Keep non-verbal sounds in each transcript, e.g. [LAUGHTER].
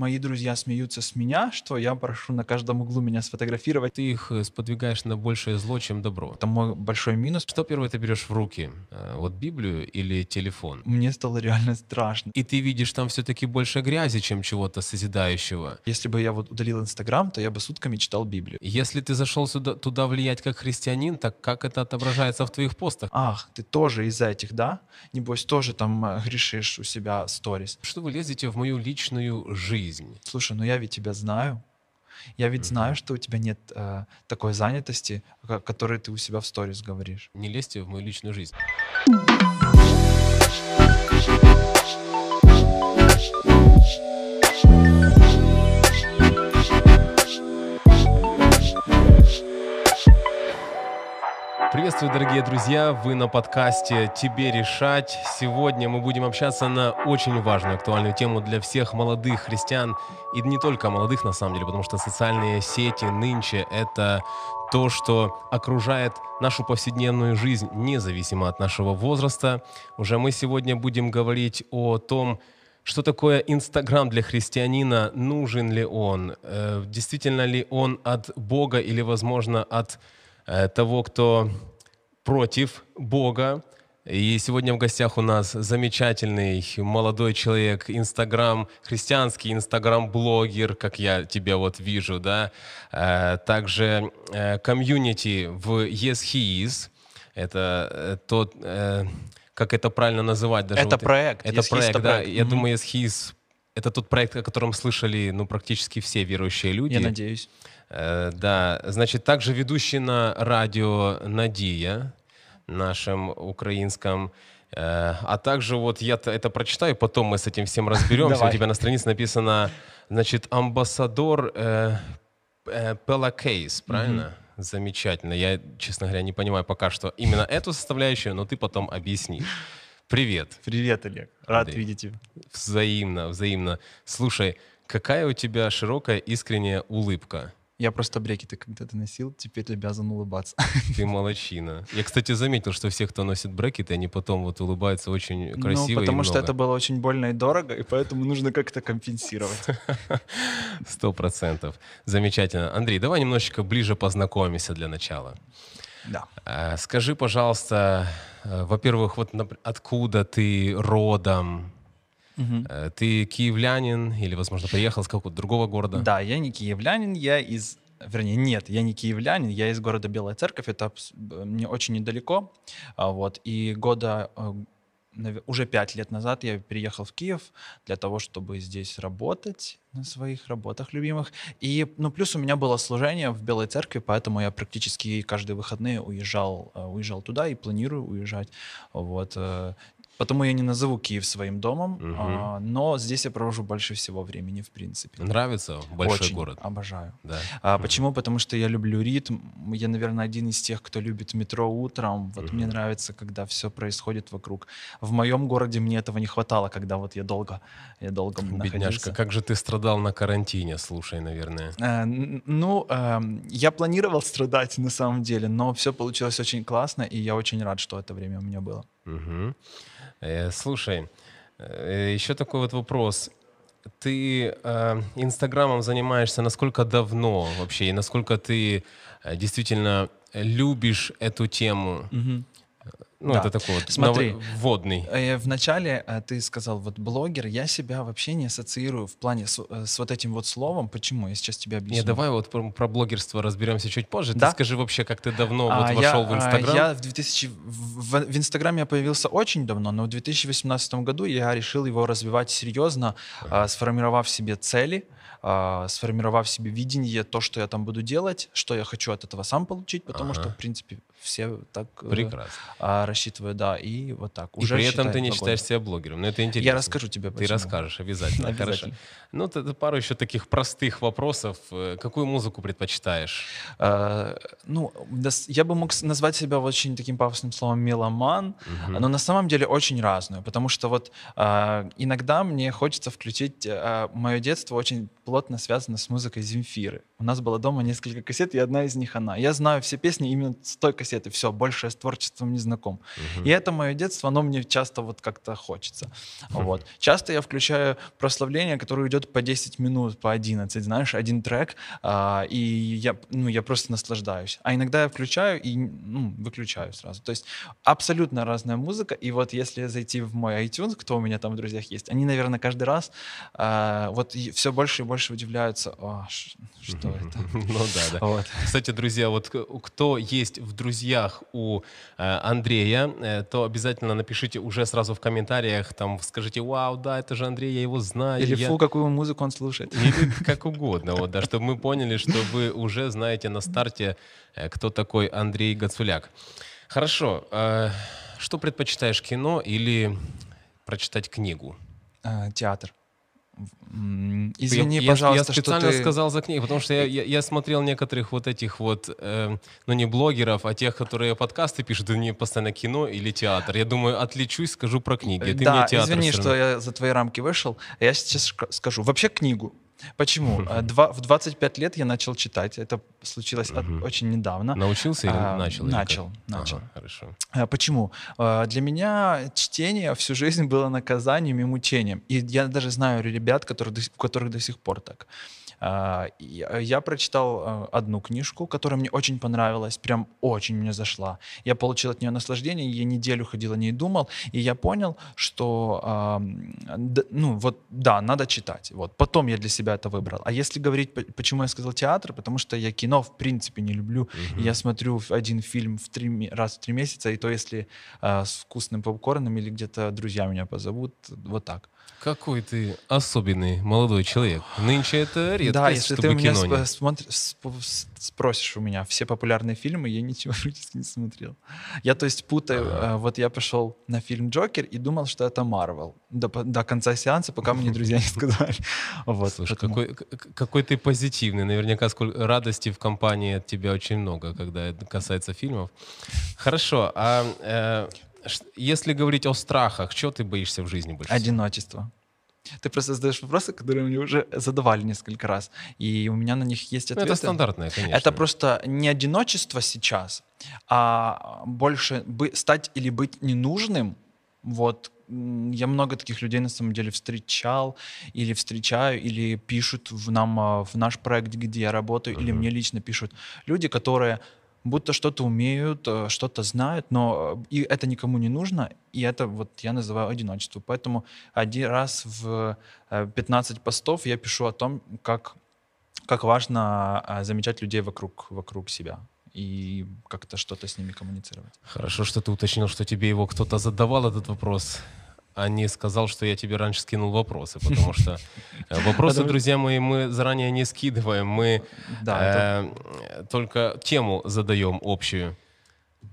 Мои друзья смеются с меня, что я прошу на каждом углу меня сфотографировать. Ты их э, сподвигаешь на большее зло, чем добро. Это мой большой минус. Что первое ты берешь в руки? Э, вот Библию или телефон? Мне стало реально страшно. И ты видишь там все-таки больше грязи, чем чего-то созидающего. Если бы я вот удалил Инстаграм, то я бы сутками читал Библию. Если ты зашел сюда, туда влиять как христианин, так как это отображается в твоих постах? Ах, ты тоже из этих, да? Небось, тоже там э, грешишь у себя сторис. Что вы лезете в мою личную жизнь? Слушай, ну я ведь тебя знаю. Я ведь знаю, что у тебя нет э, такой занятости, о которой ты у себя в сторис говоришь. Не лезьте в мою личную жизнь. Приветствую, дорогие друзья! Вы на подкасте «Тебе решать». Сегодня мы будем общаться на очень важную, актуальную тему для всех молодых христиан. И не только молодых, на самом деле, потому что социальные сети нынче — это то, что окружает нашу повседневную жизнь, независимо от нашего возраста. Уже мы сегодня будем говорить о том, что такое Инстаграм для христианина, нужен ли он, э, действительно ли он от Бога или, возможно, от того, кто против Бога. И сегодня в гостях у нас замечательный молодой человек, инстаграм, христианский инстаграм-блогер, как я тебя вот вижу, да. Э, также э, комьюнити в Yes He Is. Это тот, как это правильно называть? Даже это вот, проект. Это yes проект, да. Проект. Я mm-hmm. думаю, Yes He Is это тот проект, о котором слышали ну, практически все верующие люди. Я надеюсь. Э, да, значит, также ведущий на радио «Надия», нашем украинском, э, а также вот я это прочитаю, потом мы с этим всем разберемся. У тебя на странице написано, значит, амбассадор э, э, Пела Кейс, правильно? Замечательно. Я, честно говоря, не понимаю пока что именно эту составляющую, но ты потом объяснишь. Привет. Привет, Олег. Рад Андрей. видеть тебя. Взаимно, взаимно. Слушай, какая у тебя широкая искренняя улыбка. Я просто брекеты когда-то носил, теперь обязан улыбаться. [LAUGHS] Ты молочина. Я, кстати, заметил, что все, кто носит брекеты, они потом вот улыбаются очень ну, красиво Ну, потому что это было очень больно и дорого, и поэтому нужно как-то компенсировать. [LAUGHS] Сто процентов. Замечательно. Андрей, давай немножечко ближе познакомимся для начала. Да. Э, скажи, пожалуйста, э, во-первых, вот откуда ты родом? Угу. Ты киевлянин или, возможно, приехал с какого-то другого города? Да, я не киевлянин, я из... Вернее, нет, я не киевлянин, я из города Белая Церковь, это мне очень недалеко. А, вот, и года э, уже пять лет назад я переехал в Киев для того, чтобы здесь работать на своих работах любимых. И, ну, плюс у меня было служение в Белой Церкви, поэтому я практически каждые выходные уезжал, э, уезжал туда и планирую уезжать. Вот. Потому я не назову Киев своим домом, угу. а, но здесь я провожу больше всего времени, в принципе. Нравится большой Очень город? обожаю. Да. А, угу. Почему? Потому что я люблю ритм. Я, наверное, один из тех, кто любит метро утром. Вот угу. мне нравится, когда все происходит вокруг. В моем городе мне этого не хватало, когда вот я долго, я долго Бедняжка, находился. как же ты страдал на карантине, слушай, наверное. А, ну, а, я планировал страдать на самом деле, но все получилось очень классно, и я очень рад, что это время у меня было. Угу. Э, слушай, э, еще такой вот вопрос. Ты э, Инстаграмом занимаешься насколько давно вообще, и насколько ты действительно любишь эту тему? Угу. Ну, да. это такой вот Смотри, вводный. Э, вначале э, ты сказал, вот блогер, я себя вообще не ассоциирую в плане с, э, с вот этим вот словом. Почему? Я сейчас тебе объясню. Не, давай вот про, про блогерство разберемся чуть позже. Да? Ты скажи вообще, как ты давно а, вот вошел я, в Инстаграм? Я в 2000... В, в Инстаграме я появился очень давно, но в 2018 году я решил его развивать серьезно, ага. сформировав себе цели, сформировав себе видение, то, что я там буду делать, что я хочу от этого сам получить, потому ага. что, в принципе, все так Прекрасно. Э, рассчитываю, да, и вот так. И Уже при этом ты не считаешь себя блогером, но это интересно. Я расскажу тебе, почему. Ты расскажешь обязательно, [LAUGHS] обязательно. хорошо. Ну, это пару еще таких простых вопросов. Э, какую музыку предпочитаешь? Э, ну, я бы мог назвать себя очень таким пафосным словом меломан, угу. но на самом деле очень разную, потому что вот э, иногда мне хочется включить э, мое детство очень плотно связана с музыкой Земфиры. У нас было дома несколько кассет, и одна из них она. Я знаю все песни именно с той кассеты, все, больше я с творчеством не знаком. Мгм. И это мое детство, оно мне часто вот как-то хочется. Вот. Часто я включаю прославление, которое идет по 10 минут, по 11, знаешь, один трек, а, и я, ну, я просто наслаждаюсь. А иногда я включаю и ну, выключаю сразу. То есть абсолютно разная музыка, и вот если зайти в мой iTunes, кто у меня там в друзьях есть, они, наверное, каждый раз а, вот все больше и больше удивляются, «О, что это? [LAUGHS] Ну да, да. Вот. Кстати, друзья, вот кто есть в друзьях у э, Андрея, э, то обязательно напишите уже сразу в комментариях, там скажите, вау, да, это же Андрей, я его знаю. Или я- фу, какую музыку он слушает. Или как угодно, вот, да, чтобы мы поняли, что вы уже знаете на старте, э, кто такой Андрей Гацуляк. Хорошо, э, что предпочитаешь, кино или прочитать книгу? А, театр. Извини, я, пожалуйста, я специально ты... сказал за книгу, потому что я, я, я смотрел некоторых вот этих вот, э, ну не блогеров, а тех, которые подкасты пишут, они постоянно кино или театр. Я думаю, отличусь, скажу про книги. Ты да, мне театр извини, что я за твои рамки вышел. Я сейчас скажу. Вообще книгу. Почему? А, Два, в 25 лет я начал читать. Это случилось от- Мгм. очень недавно. Научился или А, начал? или как? начал, начал. Ага, хорошо. А, Почему? А, Для меня чтение всю жизнь было наказанием и мучением. И я даже знаю ребят, которые у которых до сих пор так. А, Я прочитал а, одну книжку, которая мне очень понравилась, прям очень мне зашла. Я получил от нее наслаждение, я неделю ходил о ней думал, и я понял, что, а, ну вот, да, надо читать. Вот. Потом я для себя это выбрал. А если говорить, по- почему я сказал театр, потому что я кино в принципе не люблю, и я смотрю один фильм в три, раз в три месяца, и то если а, с вкусным попкорном или где-то друзья меня позовут, вот так. Какой ты особенный молодой человек. Нынче это редкость, да, если чтобы ты меня кино сп- смотри- сп- спросишь у меня все популярные фильмы, я ничего [LAUGHS] практически не смотрел. Я, то есть, путаю. Ага. э, Вот я пошел на фильм «Джокер» и думал, что это Марвел. До, до конца сеанса, пока мне друзья не сказали. [LAUGHS] Вот, Слушай, поэтому- какой, какой ты позитивный. Наверняка сколько радости в компании от тебя очень много, когда это касается фильмов. Хорошо, а э, если говорить о страхах, чего ты боишься в жизни больше? Одиночество. Ты просто задаешь вопросы, которые мне уже задавали несколько раз, и у меня на них есть Ну, ответы. это стандартное, конечно. Это просто не одиночество сейчас, а больше бы, стать или быть ненужным. Вот я много таких людей на самом деле встречал или встречаю, или пишут в нам а, в наш проект, где я работаю, или Мгм. мне лично пишут люди, которые будто что-то умеют, э, что-то знают, но э, и это никому не нужно, и это вот я называю одиночество. Поэтому один раз в э, 15 постов я пишу о том, как как важно замечать людей вокруг, вокруг себя и как-то что-то с ними коммуницировать. Хорошо, что ты уточнил, что тебе его кто-то задавал этот вопрос, а не сказал, что я тебе раньше скинул вопросы, потому что э, [LAUGHS] вопросы, друзья мои, мы заранее не скидываем, мы э, только тему задаем общую.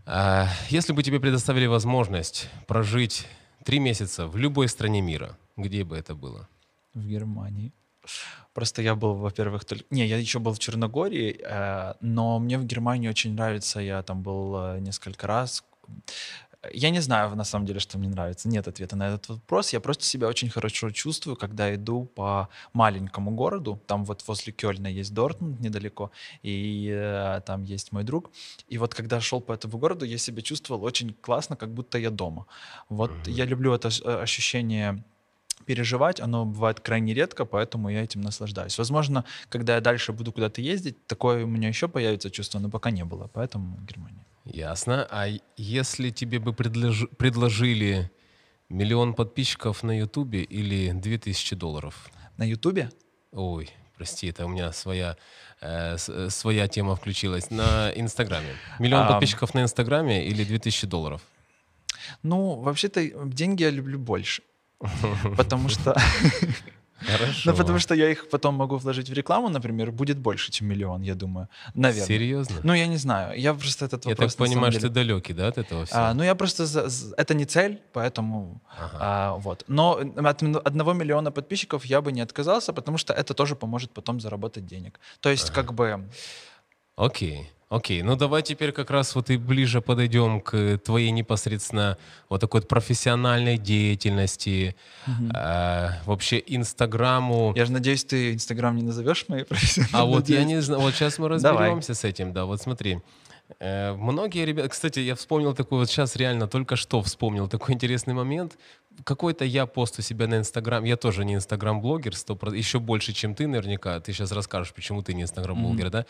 А, Если бы тебе предоставили возможность прожить три месяца в любой стране мира, где бы это было? в Германии. Просто я был, во-первых, только... Не, я еще был в Черногории, э, но мне в Германии очень нравится. Я там был э, несколько раз. Я не знаю, на самом деле, что мне нравится. Нет ответа на этот вопрос. Я просто себя очень хорошо чувствую, когда иду по маленькому городу. Там вот возле Кёльна есть Дортмунд недалеко, и э, там есть мой друг. И вот когда шел по этому городу, я себя чувствовал очень классно, как будто я дома. Вот Мгм. я люблю это э, ощущение переживать, оно бывает крайне редко, поэтому я этим наслаждаюсь. Возможно, когда я дальше буду куда-то ездить, такое у меня еще появится чувство, но пока не было, поэтому Германия. Ясно. А если тебе бы предложи- предложили миллион подписчиков на Ютубе или 2000 долларов? На Ютубе? Ой, прости, это у меня своя, э, своя тема включилась. На Инстаграме. Миллион Ам. подписчиков на Инстаграме или 2000 долларов? Ну, вообще-то деньги я люблю больше. [LAUGHS] Потому что, Хорошо. ну, потому что я их потом могу вложить в рекламу, например, будет больше, чем миллион, я думаю. Наверное. Серьезно? Ну, я не знаю. Я просто этот Я вопрос... так на понимаю, самом что ты деле- далекий, да, от этого всего? А, ну, я просто... за- Это не цель, поэтому... Ага. А, вот. Но от одного миллиона подписчиков я бы не отказался, потому что это тоже поможет потом заработать денег. То есть, как бы, Окей. Окей, ну давай теперь как раз вот и ближе подойдем к твоей непосредственно вот такой вот профессиональной деятельности, э, вообще Инстаграму. Я же надеюсь, ты Инстаграм не назовешь моей профессиональной А вот я не знаю, вот сейчас мы Давай. разберемся с этим, да, вот смотри. Э, Многие ребята, кстати, я вспомнил такой вот сейчас реально только что вспомнил такой интересный момент. Какой-то я пост у себя на Инстаграм, я тоже не Инстаграм-блогер, 100%, еще больше, чем ты наверняка. Ты сейчас расскажешь, почему ты не Инстаграм-блогер, да?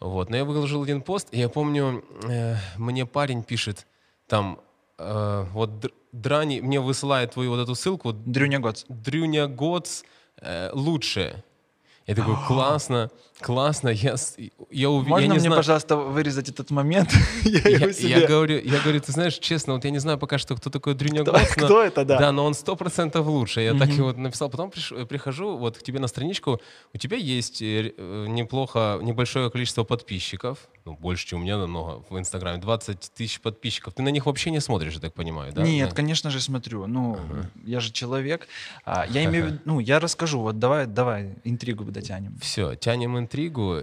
Вот, но я выложил один пост, и я помню, э, мне парень пишет там, э, вот Др- Драни мне высылает твою вот эту ссылку, Дрюня Гоц. Дрюня Готс э, лучше. Я такой, классно, классно, я, я уверен, Можно я не мне, знаю, пожалуйста, вырезать этот момент? [LAUGHS] я я, его я говорю, я говорю, ты знаешь, честно, вот я не знаю пока что, кто такой Дрюня Кто- Готс, но- кто это, да? Да, но он сто процентов лучше. Я так и вот написал. Потом приш- прихожу вот к тебе на страничку. У тебя есть э, э, неплохо, небольшое количество подписчиков. Ну, больше, чем у меня намного в Инстаграме. 20 тысяч подписчиков. Ты на них вообще не смотришь, я так понимаю, да? Нет, Да. конечно же смотрю. Ну, я же человек. А, я имею в виду, ну, я расскажу. Вот давай, давай, интригу дотянем. Все, тянем интригу.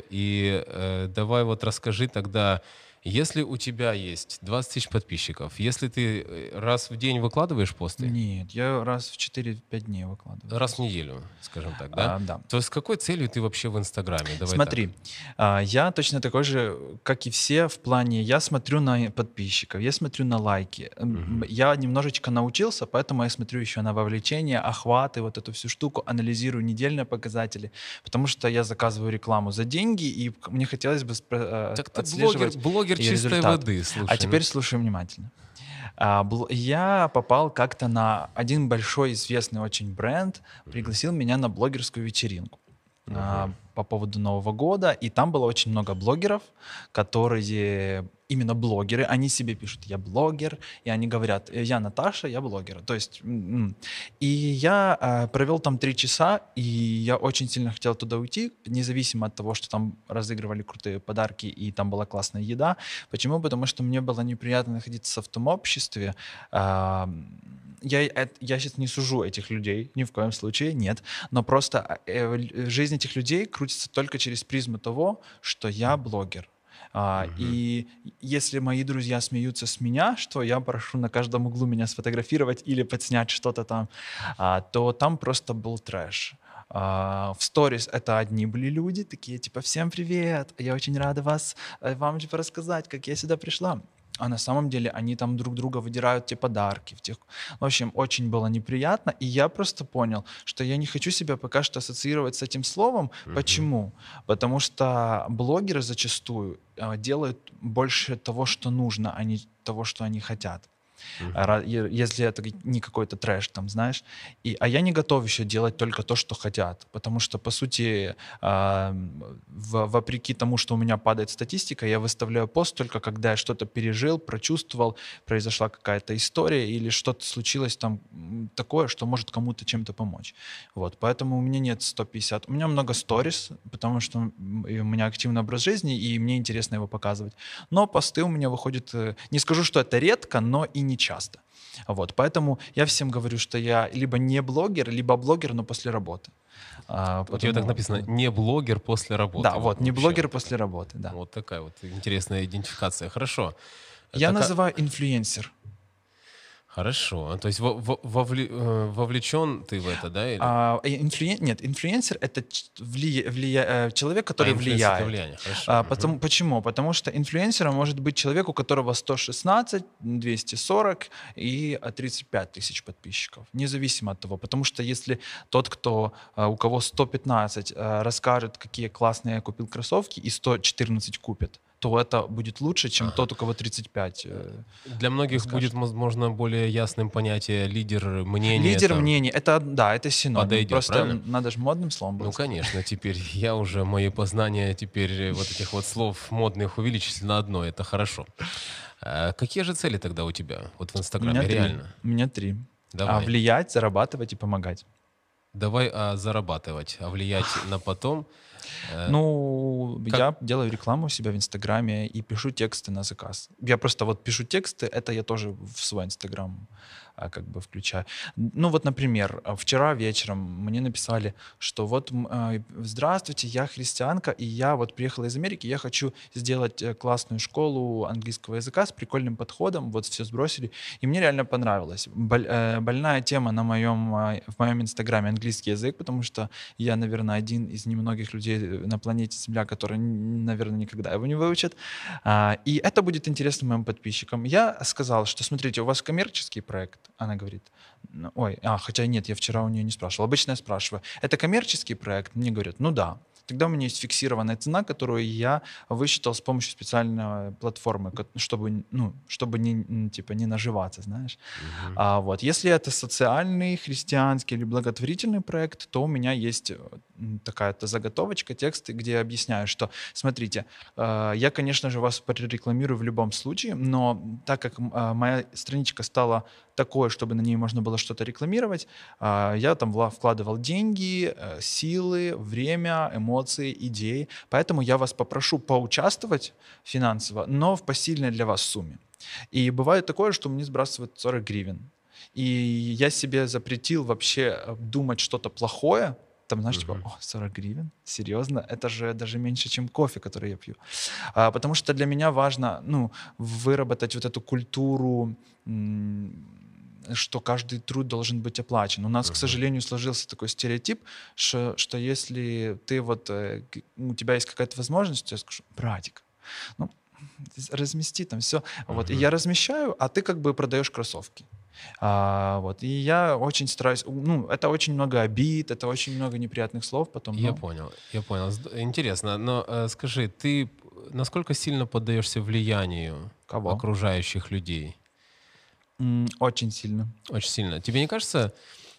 И э, давай вот расскажи тогда, если у тебя есть 20 тысяч подписчиков, если ты э, раз в день выкладываешь посты, Нет, я раз в 4-5 дней выкладываю. раз в неделю, скажем так, да? А, да. То с какой целью ты вообще в Инстаграме? Давай Смотри, а, я точно такой же, как и все, в плане, я смотрю на подписчиков, я смотрю на лайки. М, Я немножечко научился, поэтому я смотрю еще на вовлечение, охваты, вот эту всю штуку, анализирую недельные показатели, потому что я заказываю рекламу за деньги, и мне хотелось бы э, Так ты отслеживать блогер, блогер и чистой результат. воды, слушай. А ну. теперь слушай внимательно. А, Я попал как-то на один большой известный очень бренд, пригласил меня на блогерскую вечеринку а, по поводу Нового года, и там было очень много блогеров, которые именно блогеры, они себе пишут, я блогер, и они говорят, «Э, я Наташа, я блогер. То есть, и я а, провел там три часа, и я очень сильно хотел туда уйти, независимо от того, что там разыгрывали крутые подарки, и там была классная еда. Почему? Потому что мне было неприятно находиться в том обществе, а, я, я сейчас не сужу этих людей, ни в коем случае, нет. Но просто э, л- жизнь этих людей крутится только через призму того, что я блогер. А, И если мои друзья смеются с меня, что я прошу на каждом углу меня сфотографировать или подснять что-то там, а, то там просто был трэш. А, в сторис это одни были люди, такие типа «Всем привет, я очень рада вас, э, вам типа рассказать, как я сюда пришла». А на самом деле они там друг друга выдирают те подарки. В, тех... в общем, очень было неприятно. И я просто понял, что я не хочу себя пока что ассоциировать с этим словом. Почему? Потому что блогеры зачастую э, делают больше того, что нужно, а не того, что они хотят. Е- Если это не какой-то трэш, там, знаешь. И, а я не готов еще делать только то, что хотят. Потому что, по сути, а, в- вопреки тому, что у меня падает статистика, я выставляю пост только когда я что-то пережил, прочувствовал, произошла какая-то история или что-то случилось там такое, что может кому-то чем-то помочь. Вот, поэтому у меня нет 150. У меня много сторис, потому что у меня активный образ жизни, и мне интересно его показывать. Но посты у меня выходят, э, не скажу, что это редко, но и не часто. Вот, поэтому я всем говорю, что я либо не блогер, либо блогер, но после работы. А, У тебя так потому- написано «не блогер после работы». Да, вот, не вообще. блогер после работы, да. Вот такая вот интересная идентификация. Хорошо. Я Так, называю инфлюенсер. Хорошо. То есть во- во- э, вовлечен ты в это, да? или- А, э, инфлюен- Нет, инфлюенсер — это влия- влия- э, человек, который А, инфлюенсер это влияет. влияние, хорошо. А, потому, почему? Потому что инфлюенсером может быть человек, у которого 116, 240 и а, 35 тысяч подписчиков, независимо от того. Потому что если тот, кто, у кого 115, а, расскажет, какие классные я купил кроссовки, и 114 купит, то это будет лучше, чем тот, у кого 35. э, Для многих скажет. будет, возможно, более ясным понятие лидер мнения. Лидер там. мнений, это, да, это синоним. Подойдет, Просто правильно? надо же модным словом Ну, быть. конечно, теперь [LAUGHS] я уже, мои познания теперь э, вот этих вот слов модных увеличились на одно, это хорошо. А какие же цели тогда у тебя вот в У Инстаграме, три. реально? У меня три. А, Давай. влиять, зарабатывать и помогать. Давай а, зарабатывать, а влиять на потом. Э, Ну, как- я делаю рекламу у себя в Инстаграме и пишу тексты на заказ. Я просто вот пишу тексты, это я тоже в свой Инстаграм как бы включаю. Ну вот, например, вчера вечером мне написали, что вот а, здравствуйте, я христианка, и я вот приехала из Америки, я хочу сделать э, классную школу английского языка с прикольным подходом, вот все сбросили, и мне реально понравилось. Э, больная тема на моем, а, в моем инстаграме английский язык, потому что я, наверное, один из немногих людей на планете Земля, который, наверное, никогда его не выучит. И это будет интересно моим подписчикам. Я сказал, что смотрите, у вас коммерческий проект, она говорит, ой, а, хотя нет, я вчера у нее не спрашивал. Обычно я спрашиваю, это коммерческий проект? Мне говорят, ну да. Тогда у меня есть фиксированная цена, которую я высчитал с помощью специальной платформы, чтобы, ну, чтобы не, типа, не наживаться, знаешь. Uh-huh. А, вот. Если это социальный, христианский или благотворительный проект, то у меня есть э, такая-то заготовочка, текст, где я объясняю, что, смотрите, э, я, конечно же, вас прорекламирую в любом случае, но так как э, моя страничка стала такое, чтобы на ней можно было что-то рекламировать. А, я там вкладывал деньги, э, силы, время, эмоции, идеи. Поэтому я вас попрошу поучаствовать финансово, но в посильной для вас сумме. И бывает такое, что мне сбрасывают 40 гривен. И я себе запретил вообще э, думать что-то плохое, там, знаешь, uh-huh. типа, о, 40 гривен? Серьезно? Это же даже меньше, чем кофе, который я пью. А, потому что для меня важно, ну, выработать вот эту культуру что каждый труд должен быть оплачен. У нас, uh-huh. к сожалению, сложился такой стереотип, что, что если ты вот, э, у тебя есть какая-то возможность, я скажу, братик, ну, размести там все. Uh-huh. Вот, и я размещаю, а ты как бы продаешь кроссовки. А, вот. И я очень стараюсь, ну, это очень много обид, это очень много неприятных слов потом. Я но... понял, я понял. Интересно, но э, скажи, ты насколько сильно поддаешься влиянию Кого? окружающих людей? Очень сильно. Очень сильно. Тебе не кажется,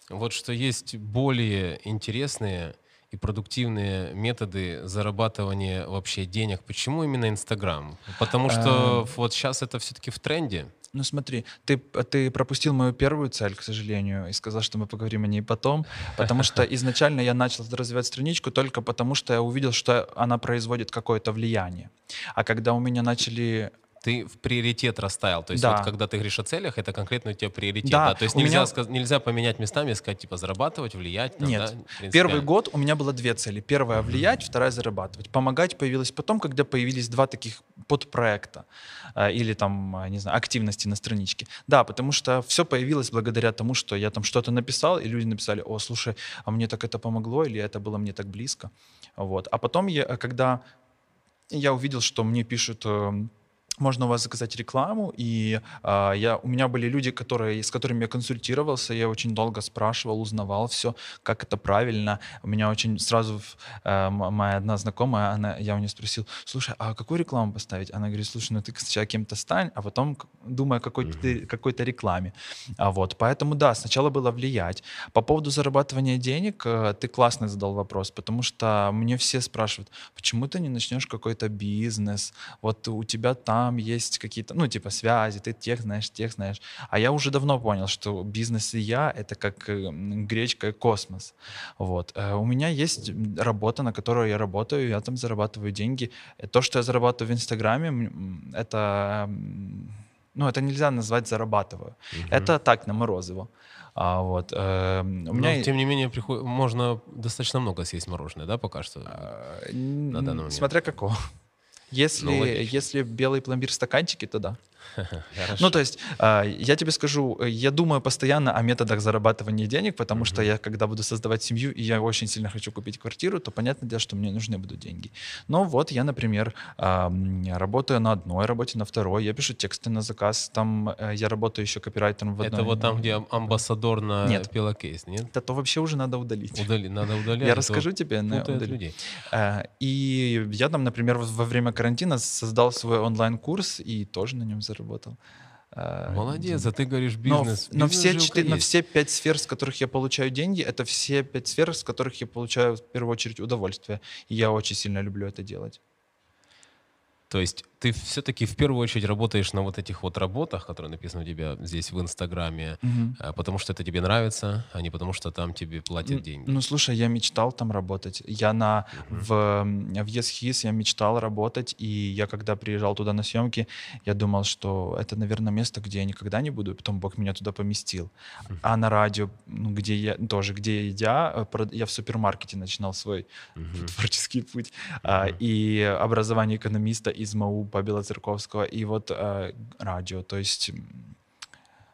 вот что есть более интересные и продуктивные методы зарабатывания вообще денег? Почему именно Инстаграм? Потому что эм. вот сейчас это все-таки в тренде. Ну смотри, ты, ты пропустил мою первую цель, к сожалению, и сказал, что мы поговорим о ней потом, потому что [LAUGHS] изначально я начал развивать страничку только потому, что я увидел, что она производит какое-то влияние. А когда у меня начали ты в приоритет расставил. То есть да. вот когда ты говоришь о целях, это конкретно у тебя приоритет. Да. да? То есть нельзя, меня... сказ... нельзя поменять местами и сказать, типа, зарабатывать, влиять. Там, Нет. Да, Первый год у меня было две цели. Первая — влиять, mm-hmm. вторая — зарабатывать. Помогать появилась потом, когда появились два таких подпроекта э, или там, э, не знаю, активности на страничке. Да, потому что все появилось благодаря тому, что я там что-то написал, и люди написали, о, слушай, а мне так это помогло, или это было мне так близко. Вот. А потом, я, когда я увидел, что мне пишут эм, можно у вас заказать рекламу, и э, я, у меня были люди, которые, с которыми я консультировался, я очень долго спрашивал, узнавал все, как это правильно. У меня очень сразу э, моя одна знакомая, она, я у нее спросил, слушай, а какую рекламу поставить? Она говорит, слушай, ну ты сначала кем-то стань, а потом думай о какой-то, mm-hmm. какой-то рекламе. А вот, поэтому да, сначала было влиять. По поводу зарабатывания денег, э, ты классно задал вопрос, потому что мне все спрашивают, почему ты не начнешь какой-то бизнес, вот у тебя там там есть какие-то, ну, типа связи, ты тех знаешь, тех знаешь. А я уже давно понял, что бизнес и я — это как э, гречка и космос. Вот. Э, у меня есть работа, на которой я работаю, я там зарабатываю деньги. То, что я зарабатываю в Инстаграме, это, ну, это нельзя назвать зарабатываю. Угу. Это так, на морозиво. А, вот, э, у меня... Но, тем не менее, приход... можно достаточно много съесть мороженое, да, пока что? А, на данный момент. Смотря какого. Если, ну, если белый пломбир в стаканчике, то да. [LAUGHS] Ну, то есть, а, я тебе скажу, я думаю постоянно о методах зарабатывания денег, потому что я, когда буду создавать семью, и я очень сильно хочу купить квартиру, то понятное дело, что мне нужны будут деньги. Но вот я, например, работаю на одной работе, на второй, я пишу тексты на заказ, там э, я работаю еще копирайтером в одной. Это вот там, где амбассадор на нет. пилокейс, нет? Это то вообще уже надо удалить. Удали, надо [LAUGHS] удалять. Я расскажу тебе. На людей. Э, и я там, например, во время карантина создал свой онлайн-курс и тоже на нем заработал работал. Молодец, а ты говоришь бизнес. Но, но, все, четыре, но все пять сфер, с которых я получаю деньги, это все пять сфер, с которых я получаю в первую очередь удовольствие. И я очень сильно люблю это делать. То есть ты все-таки в первую очередь работаешь на вот этих вот работах, которые написаны у тебя здесь в Инстаграме, а, потому что это тебе нравится, а не потому что там тебе платят деньги. Ну, слушай, я мечтал там работать. Я на, в, м, в Есхис я мечтал работать, и я когда приезжал туда на съемки, я думал, что это, наверное, место, где я никогда не буду, и потом Бог меня туда поместил. А на радио, ну, где я тоже, где я, э, я в супермаркете начинал свой Мгм. [LAUGHS] творческий путь, Мгм. и образование экономиста из МАУ по Белоцерковского, и вот э, радио, то есть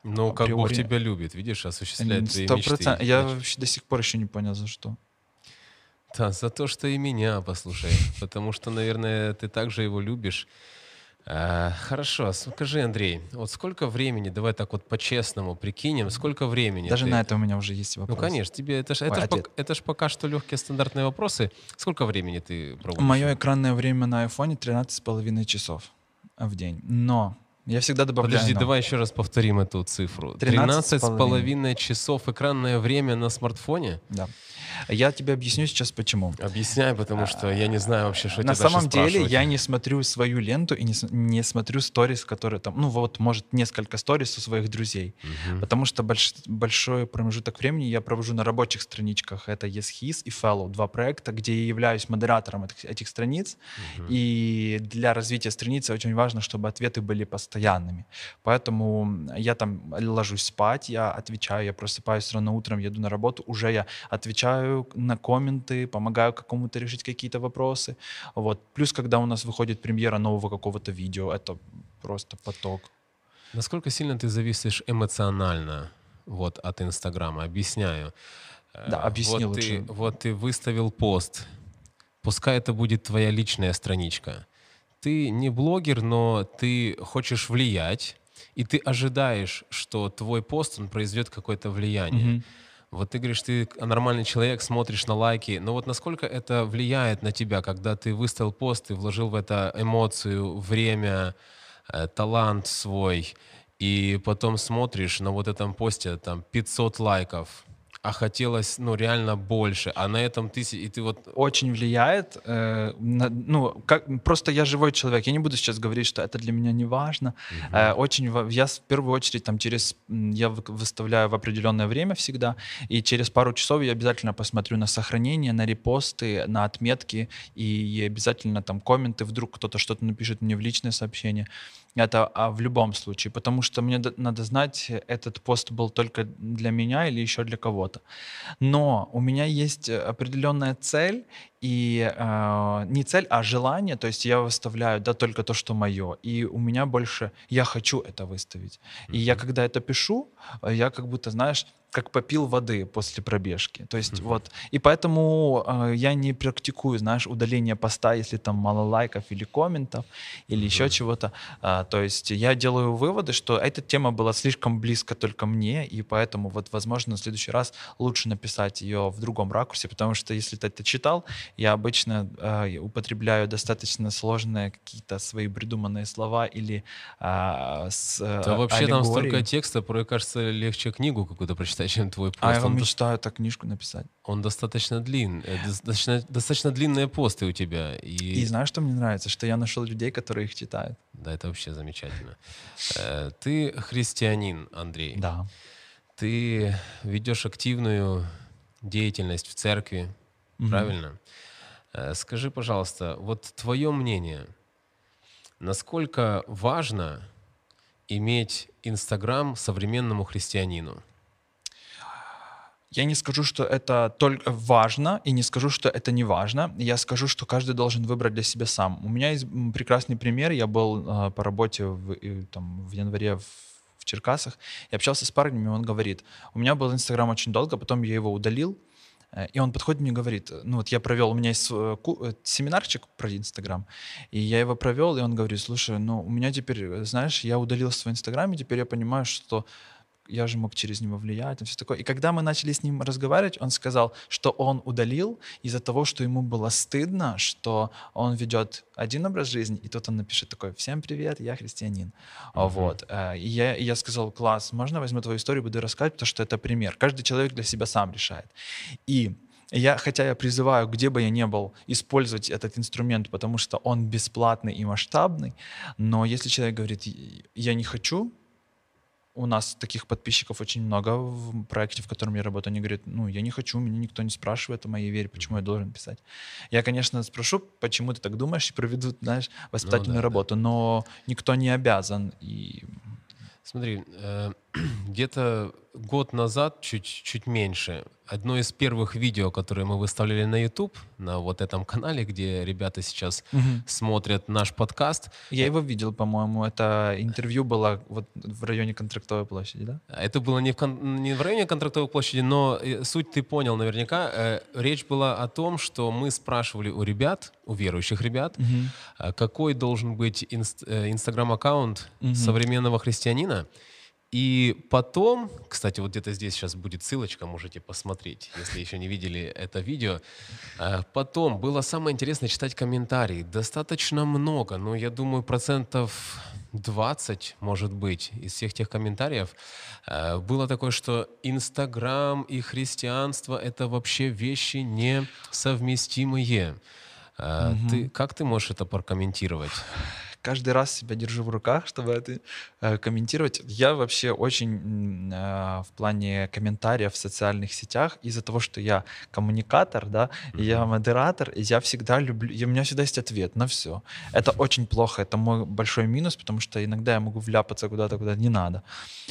Ну, как Бог тебя любит, видишь, осуществляет твои мечты. Я вообще до сих пор еще не понял, за что. Да, за то, что и меня послушай. Потому что, наверное, ты также его любишь. А, хорошо, скажи, Андрей, вот сколько времени, давай так вот по-честному прикинем, сколько времени Даже ты- на это у меня уже есть Ну, вопрос. конечно, тебе это ж, Ой, это, пок- это ж пока что легкие стандартные вопросы. Сколько времени ты проводишь? Мое экранное время на айфоне 13,5 часов в день. Но я всегда добавляю... Подожди, но. давай еще раз повторим эту цифру. 13 с 13,5 часов экранное время на смартфоне? Да. Я тебе объясню сейчас почему. Объясняй, потому что я не знаю вообще, что На тебя дальше самом деле я не смотрю свою ленту и не, не смотрю сторис, которые там, ну вот, может, несколько сторис у своих друзей. Мгм. Потому что больш- большой промежуток времени я провожу на рабочих страничках. Это YesHis и Fellow, два проекта, где я являюсь модератором этих, этих страниц. Мгм. И для развития страницы очень важно, чтобы ответы были постоянными. Поэтому я там ложусь спать, я отвечаю, я просыпаюсь рано утром, еду на работу, уже я отвечаю на комменты, помогаю какому-то решить какие-то вопросы. Вот. Плюс, когда у нас выходит премьера нового какого-то видео, это просто поток. Насколько сильно ты зависишь эмоционально вот, от Инстаграма? Объясняю. Да, Э, объясни вот лучше. Ты, вот ты выставил пост. Пускай это будет твоя личная страничка. Ты не блогер, но ты хочешь влиять, и ты ожидаешь, что твой пост он произведет какое-то влияние. Мгм. Вот ты говоришь, ты нормальный человек, смотришь на лайки, но вот насколько это влияет на тебя, когда ты выставил пост, ты вложил в это эмоцию, время, э, талант свой, и потом смотришь на вот этом посте там 500 лайков, а хотелось, ну, реально больше, а на этом тысячи, и ты вот... очень влияет. э, на- ну, как, просто я живой человек. Я не буду сейчас говорить, что это для меня не важно. Э, очень, я в первую очередь там через, я вы- выставляю в определенное время всегда, и через пару часов я обязательно посмотрю на сохранение, на репосты, на отметки, и обязательно там комменты, вдруг кто-то что-то напишет мне в личное сообщение. Это а, в любом случае, потому что мне надо знать, э, этот пост был только для меня или еще для кого-то. Но у меня есть э, определенная цель, и э, не цель, а желание, то есть я выставляю да, только то, что мое, и у меня больше, я хочу это выставить. И я когда это пишу, э, я как будто, знаешь, как попил воды после пробежки. То есть Мгм. вот, и поэтому э, я не практикую, знаешь, удаление поста, если там мало лайков или комментов, или еще Мгм. чего-то. А, то есть я делаю выводы, что эта тема была слишком близко только мне, и поэтому вот, возможно, в следующий раз лучше написать ее в другом ракурсе, потому что если ты это читал, я обычно э, употребляю достаточно сложные какие-то свои придуманные слова или а, с э, Да вообще там столько аллегории. текста, порой кажется легче книгу какую-то прочитать, чем твой пост. А я Он мечтаю так книжку написать. Он достаточно длинный, достаточно, достаточно длинные посты у тебя. И знаешь, что мне нравится? Что я нашел людей, которые их читают. Да, это вообще замечательно. Э, Ты христианин, Андрей. Да. Ты ведешь активную деятельность в церкви, правильно? Э, Скажи, пожалуйста, вот твое мнение, насколько важно иметь Инстаграм современному христианину? Я не скажу, что это только важно, и не скажу, что это не важно. Я скажу, что каждый должен выбрать для себя сам. У меня есть прекрасный пример. Я был э, по работе в, и, там, в январе в, в Черкасах и общался с парнем, и он говорит, у меня был Инстаграм очень долго, потом я его удалил, э, и он подходит мне и говорит, ну вот я провел, у меня есть э, э, семинарчик про Инстаграм, и я его провел, и он говорит, слушай, ну у меня теперь, знаешь, я удалил свой Инстаграм, и теперь я понимаю, что я же мог через него влиять и все такое. И когда мы начали с ним разговаривать, он сказал, что он удалил из-за того, что ему было стыдно, что он ведет один образ жизни, и тут он напишет такой, всем привет, я христианин. Мгм. Вот. э, И я, и я сказал, класс, можно возьму твою историю, буду рассказывать, потому что это пример. Каждый человек для себя сам решает. И я, хотя я призываю, где бы я ни был, использовать этот инструмент, потому что он бесплатный и масштабный, но если человек говорит, я не хочу, у нас таких подписчиков очень много в проекте, в котором я работаю. Они говорят, ну, я не хочу, меня никто не спрашивает о моей вере, почему я должен писать. Я, конечно, спрошу, почему ты так думаешь, и проведу, знаешь, воспитательную ну, да, работу, да. но никто не обязан. И... Смотри, э, [CLEARS THROAT] где-то год назад, чуть, чуть меньше, одно из первых видео, которые мы выставляли на YouTube, на вот этом канале, где ребята сейчас угу. смотрят наш подкаст. Я его видел, по-моему. Это интервью было вот в районе Контрактовой площади, да? Это было не в, кон- не в районе Контрактовой площади, но э, суть ты понял наверняка. Э, речь была о том, что мы спрашивали у ребят, у верующих ребят, угу. какой должен быть инст- инстаграм-аккаунт угу. современного христианина. И потом, кстати, вот где-то здесь сейчас будет ссылочка, можете посмотреть, если еще не видели это видео. А, потом было самое интересное читать комментарии. Достаточно много, но я думаю, процентов 20, может быть, из всех тех комментариев а, было такое, что Инстаграм и христианство — это вообще вещи несовместимые. Угу. Ты, как ты можешь это прокомментировать? Каждый раз себя держу в руках, чтобы это э, комментировать. Я вообще очень э, в плане комментариев в социальных сетях из-за того, что я коммуникатор, да, mm-hmm. я модератор, и я всегда люблю, и у меня всегда есть ответ на все. Это очень плохо, это мой большой минус, потому что иногда я могу вляпаться куда-то, куда не надо.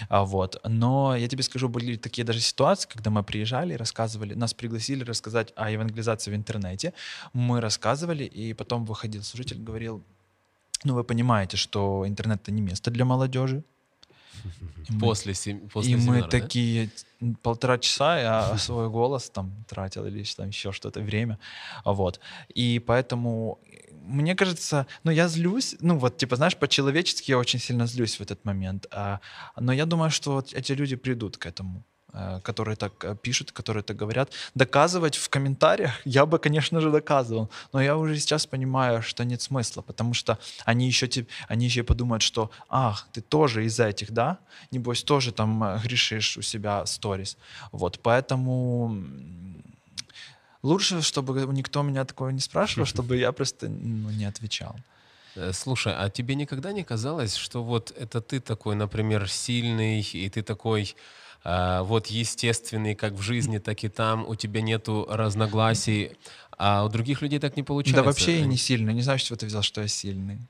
А, вот. Но я тебе скажу, были такие даже ситуации, когда мы приезжали рассказывали, нас пригласили рассказать о евангелизации в интернете, мы рассказывали, и потом выходил служитель, говорил, ну, вы понимаете, что интернет это не место для молодежи. [LAUGHS] И после, после И мы такие полтора часа я [LAUGHS] свой голос там тратил или там еще что-то время, вот. И поэтому мне кажется, ну я злюсь, ну вот типа знаешь по-человечески я очень сильно злюсь в этот момент, а, но я думаю, что вот эти люди придут к этому. Э, которые так э, пишут, которые так говорят. Доказывать в комментариях [LAUGHS] я бы, конечно же, доказывал, но я уже сейчас понимаю, что нет смысла, потому что они еще, они еще подумают, что, ах, ты тоже из этих, да? Небось, тоже там э, грешишь у себя сторис. Вот, поэтому лучше, чтобы никто меня такое не спрашивал, [LAUGHS] чтобы я просто ну, не отвечал. Слушай, а тебе никогда не казалось, что вот это ты такой, например, сильный, и ты такой вот естественный как в жизни, так и там, у тебя нету разногласий, а у других людей так не получается. Да вообще я не сильный, не знаю, чего ты взял, что я сильный.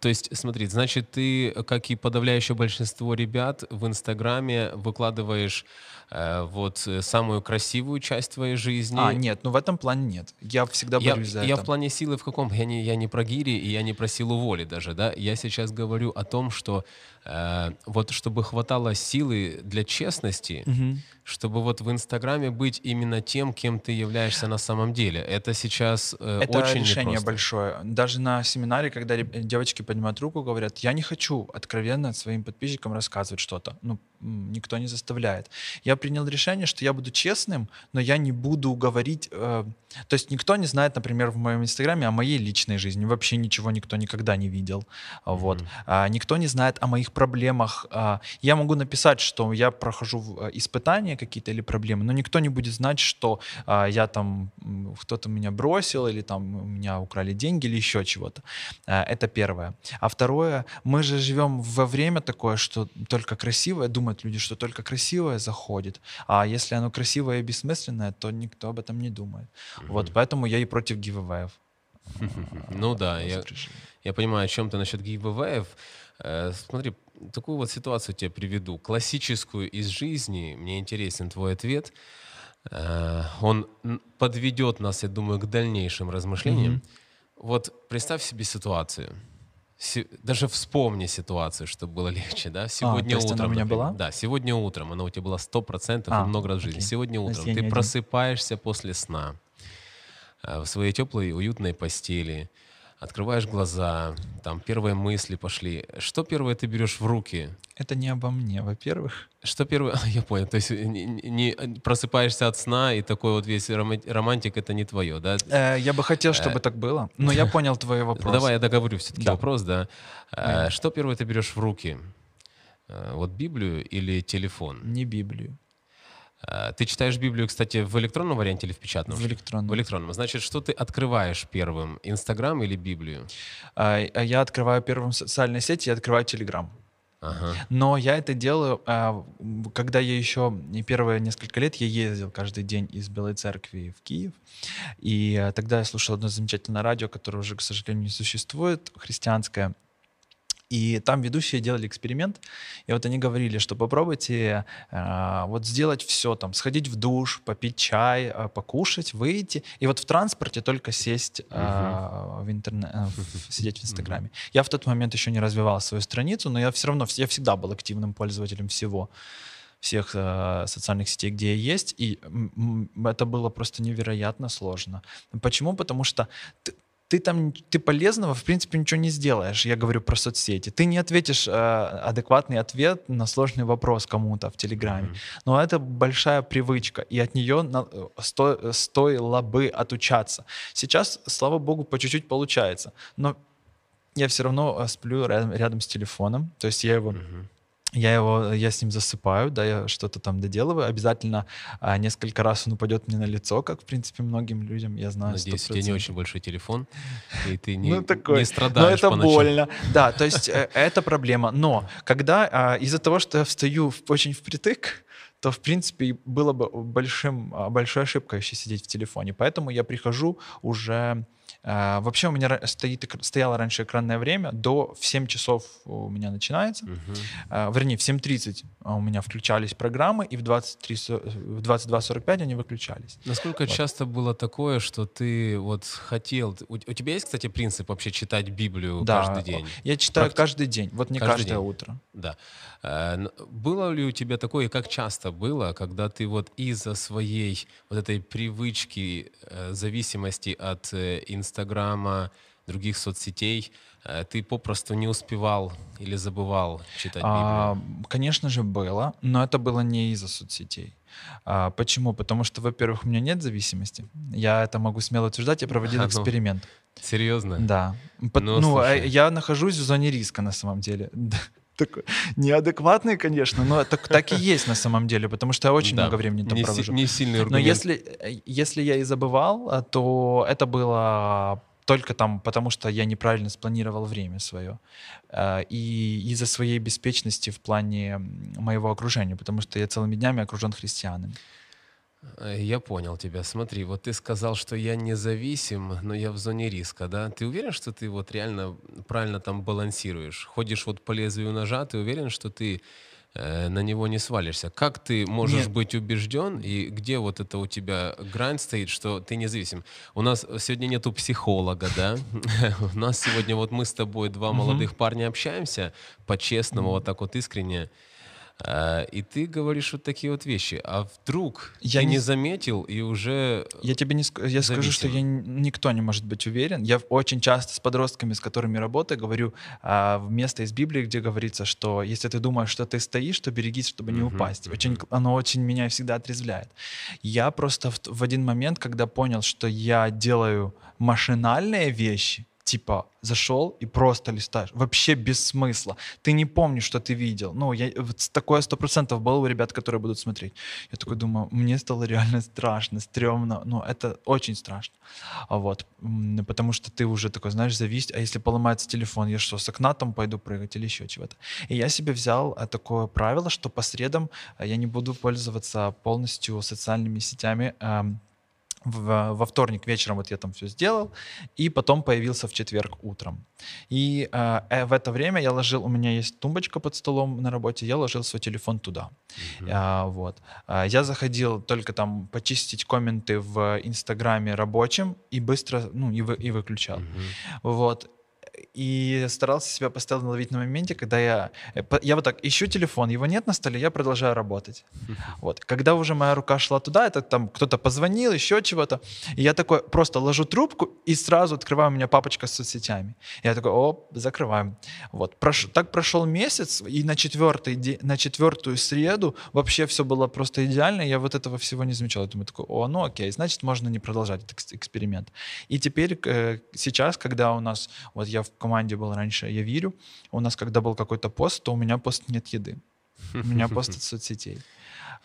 То есть, смотри, значит, ты, как и подавляющее большинство ребят, в Инстаграме выкладываешь э, вот самую красивую часть твоей жизни. А, нет, ну в этом плане нет. Я всегда борюсь я, за это. Я в плане силы в каком? Я не, я не про гири, и я не про силу воли даже, да? Я сейчас говорю о том, что Э, вот чтобы хватало силы для честности, угу. чтобы вот в Инстаграме быть именно тем, кем ты являешься на самом деле. Это сейчас э, Это очень решение непросто. большое. Даже на семинаре, когда девочки поднимают руку, говорят, я не хочу откровенно своим подписчикам рассказывать что-то. Ну, никто не заставляет. Я принял решение, что я буду честным, но я не буду говорить... Э, то есть никто не знает, например, в моем Инстаграме о моей личной жизни. Вообще ничего никто никогда не видел. Mm-hmm. Вот. А, никто не знает о моих проблемах. А, я могу написать, что я прохожу э, испытания какие-то или проблемы, но никто не будет знать, что а, я там... Кто-то меня бросил или там у меня украли деньги или еще чего-то. А, это первое. А второе, мы же живем во время такое, что только красивое, думаю, думают люди, что только красивое заходит, а если оно красивое и бессмысленное, то никто об этом не думает. Mm-hmm. Вот поэтому я и против гивэвэев. [LAUGHS] Ну да, я, я понимаю, о чем ты насчет гивэвэев. Э, смотри, такую вот ситуацию тебе приведу. Классическую из жизни. Мне интересен твой ответ. Э, он подведет нас, я думаю, к дальнейшим размышлениям. Mm-hmm. Вот представь себе ситуацию даже вспомни ситуацию, чтобы было легче, да? Сегодня а, утром. Она у меня была? Да, сегодня утром она у тебя была сто процентов а, и много раз в жизни. Окей. Сегодня утром ты просыпаешься после сна э, в своей теплой, уютной постели, открываешь глаза, там первые мысли пошли. Что первое ты берешь в руки? Это не обо мне, во-первых. Что первое? [LAUGHS] Я понял. То есть не, не просыпаешься от сна и такой вот весь романтик это не твое, да? Э, я бы хотел, чтобы э, так было, но я понял твой [LAUGHS] вопрос. Давай я договорю все-таки да. вопрос, да. Э, что первое ты берешь в руки? Э, вот Библию или телефон? Не Библию. Э, ты читаешь Библию, кстати, в электронном варианте или в печатном? В электронном. В электронном. Значит, что ты открываешь первым? Инстаграм или Библию? А, а я открываю первым социальные сети, я открываю Телеграм. Ага. Но я это делаю, а, когда я еще не первые несколько лет я ездил каждый день из Белой Церкви в Киев, и тогда я слушал одно замечательное радио, которое уже, к сожалению, не существует, христианское, и там ведущие делали эксперимент, и вот они говорили, что попробуйте э, вот сделать все там, сходить в душ, попить чай, э, покушать, выйти, и вот в транспорте только сесть э, uh-huh. в интернет, э, сидеть в Инстаграме. Uh-huh. Я в тот момент еще не развивал свою страницу, но я все равно, я всегда был активным пользователем всего всех э, социальных сетей, где я есть, и это было просто невероятно сложно. Почему? Потому что ты, ты там, ты полезного, в принципе, ничего не сделаешь. Я говорю про соцсети. Ты не ответишь э, адекватный ответ на сложный вопрос кому-то в Телеграме. Mm-hmm. Но это большая привычка, и от нее на, сто, стоило бы отучаться. Сейчас, слава богу, по чуть-чуть получается. Но я все равно э, сплю рядом, рядом с телефоном. То есть я его... Mm-hmm я его, я с ним засыпаю, да, я что-то там доделываю. Обязательно а, несколько раз он упадет мне на лицо, как, в принципе, многим людям, я знаю. Надеюсь, 100%. у тебя не очень большой телефон, и ты [LAUGHS] не, ну, такой, не страдаешь Но это больно. Да, то есть э, это проблема. Но когда а, из-за того, что я встаю очень впритык, то, в принципе, было бы большим, а, большой ошибкой еще сидеть в телефоне. Поэтому я прихожу уже а, вообще у меня стоит, стояло раньше экранное время, до в 7 часов у меня начинается, uh-huh. вернее, в 7.30 у меня включались программы, и в, 23, в 22.45 они выключались. Насколько вот. часто было такое, что ты вот хотел... У, у тебя есть, кстати, принцип вообще читать Библию да, каждый день? я читаю Практи... каждый день, вот не каждый каждое день. утро. Да. Э, было ли у тебя такое, как часто было, когда ты вот из-за своей вот этой привычки, э, зависимости от института, Инстаграма, других соцсетей, э, ты попросту не успевал или забывал читать Библию? А, конечно же, было, но это было не из-за соцсетей. А, почему? Потому что, во-первых, у меня нет зависимости. Я это могу смело утверждать. Я проводил [LAUGHS] ну, эксперимент. Серьезно? Да. Ну, ну а я нахожусь в зоне риска на самом деле. [LAUGHS] такой неадекватный, конечно, но так, так и есть на самом деле, потому что я очень да, много времени там не провожу. не сильный аргумент. Но если, если я и забывал, а, то это было только там, потому что я неправильно спланировал время свое. А, и из-за своей беспечности в плане моего окружения, потому что я целыми днями окружен христианами. Э, я понял тебя. Смотри, вот ты сказал, что я независим, но я в зоне риска, да? Ты уверен, что ты вот реально правильно там балансируешь? Ходишь вот по лезвию ножа, ты уверен, что ты э, на него не свалишься? Как ты можешь Нет. быть убежден и где вот это у тебя грань стоит, что ты независим? У нас сегодня нету психолога, да? [LAUGHS] У нас сегодня вот мы с тобой два молодых парня общаемся по-честному, вот так вот искренне. А, и ты говоришь вот такие вот вещи. А вдруг я ты не, заметил и уже Я тебе не ск... я скажу, что я никто не может быть уверен. Я очень часто с подростками, с которыми работаю, говорю а, место из Библии, где говорится, что если ты думаешь, что ты стоишь, то берегись, чтобы не упасть. Очень, оно очень меня всегда отрезвляет. Я просто в, в один момент, когда понял, что я делаю машинальные вещи, типа зашел и просто листаешь. Вообще без смысла. Ты не помнишь, что ты видел. Ну, я, вот такое сто процентов было у ребят, которые будут смотреть. Я такой думаю, мне стало реально страшно, стрёмно. Ну, это очень страшно. А вот. Потому что ты уже такой, знаешь, зависит. А если поломается телефон, я что, с окна там пойду прыгать или еще чего-то? И я себе взял а, такое правило, что по средам а, я не буду пользоваться полностью социальными сетями в, во вторник вечером вот я там все сделал, и потом появился в четверг утром. И э, э, в это время я ложил, у меня есть тумбочка под столом на работе, я ложил свой телефон туда. Mm-hmm. А, вот. А, я заходил только там почистить комменты в Инстаграме рабочим и быстро, ну, и, вы, и выключал. Mm-hmm. Вот и старался себя постоянно ловить на моменте, когда я, э, я вот так ищу телефон, его нет на столе, я продолжаю работать. Вот. Когда уже моя рука шла туда, это там кто-то позвонил, еще чего-то, и я такой просто ложу трубку и сразу открываю у меня папочка с соцсетями. Я такой, о, закрываем. Вот. Прош, так прошел месяц, и на, четвертый, на четвертую среду вообще все было просто идеально, я вот этого всего не замечал. Я думаю, такой, о, ну окей, значит, можно не продолжать этот эксперимент. И теперь, э, сейчас, когда у нас, вот я в команде был раньше, я верю, у нас когда был какой-то пост, то у меня пост нет еды. У меня пост от соцсетей.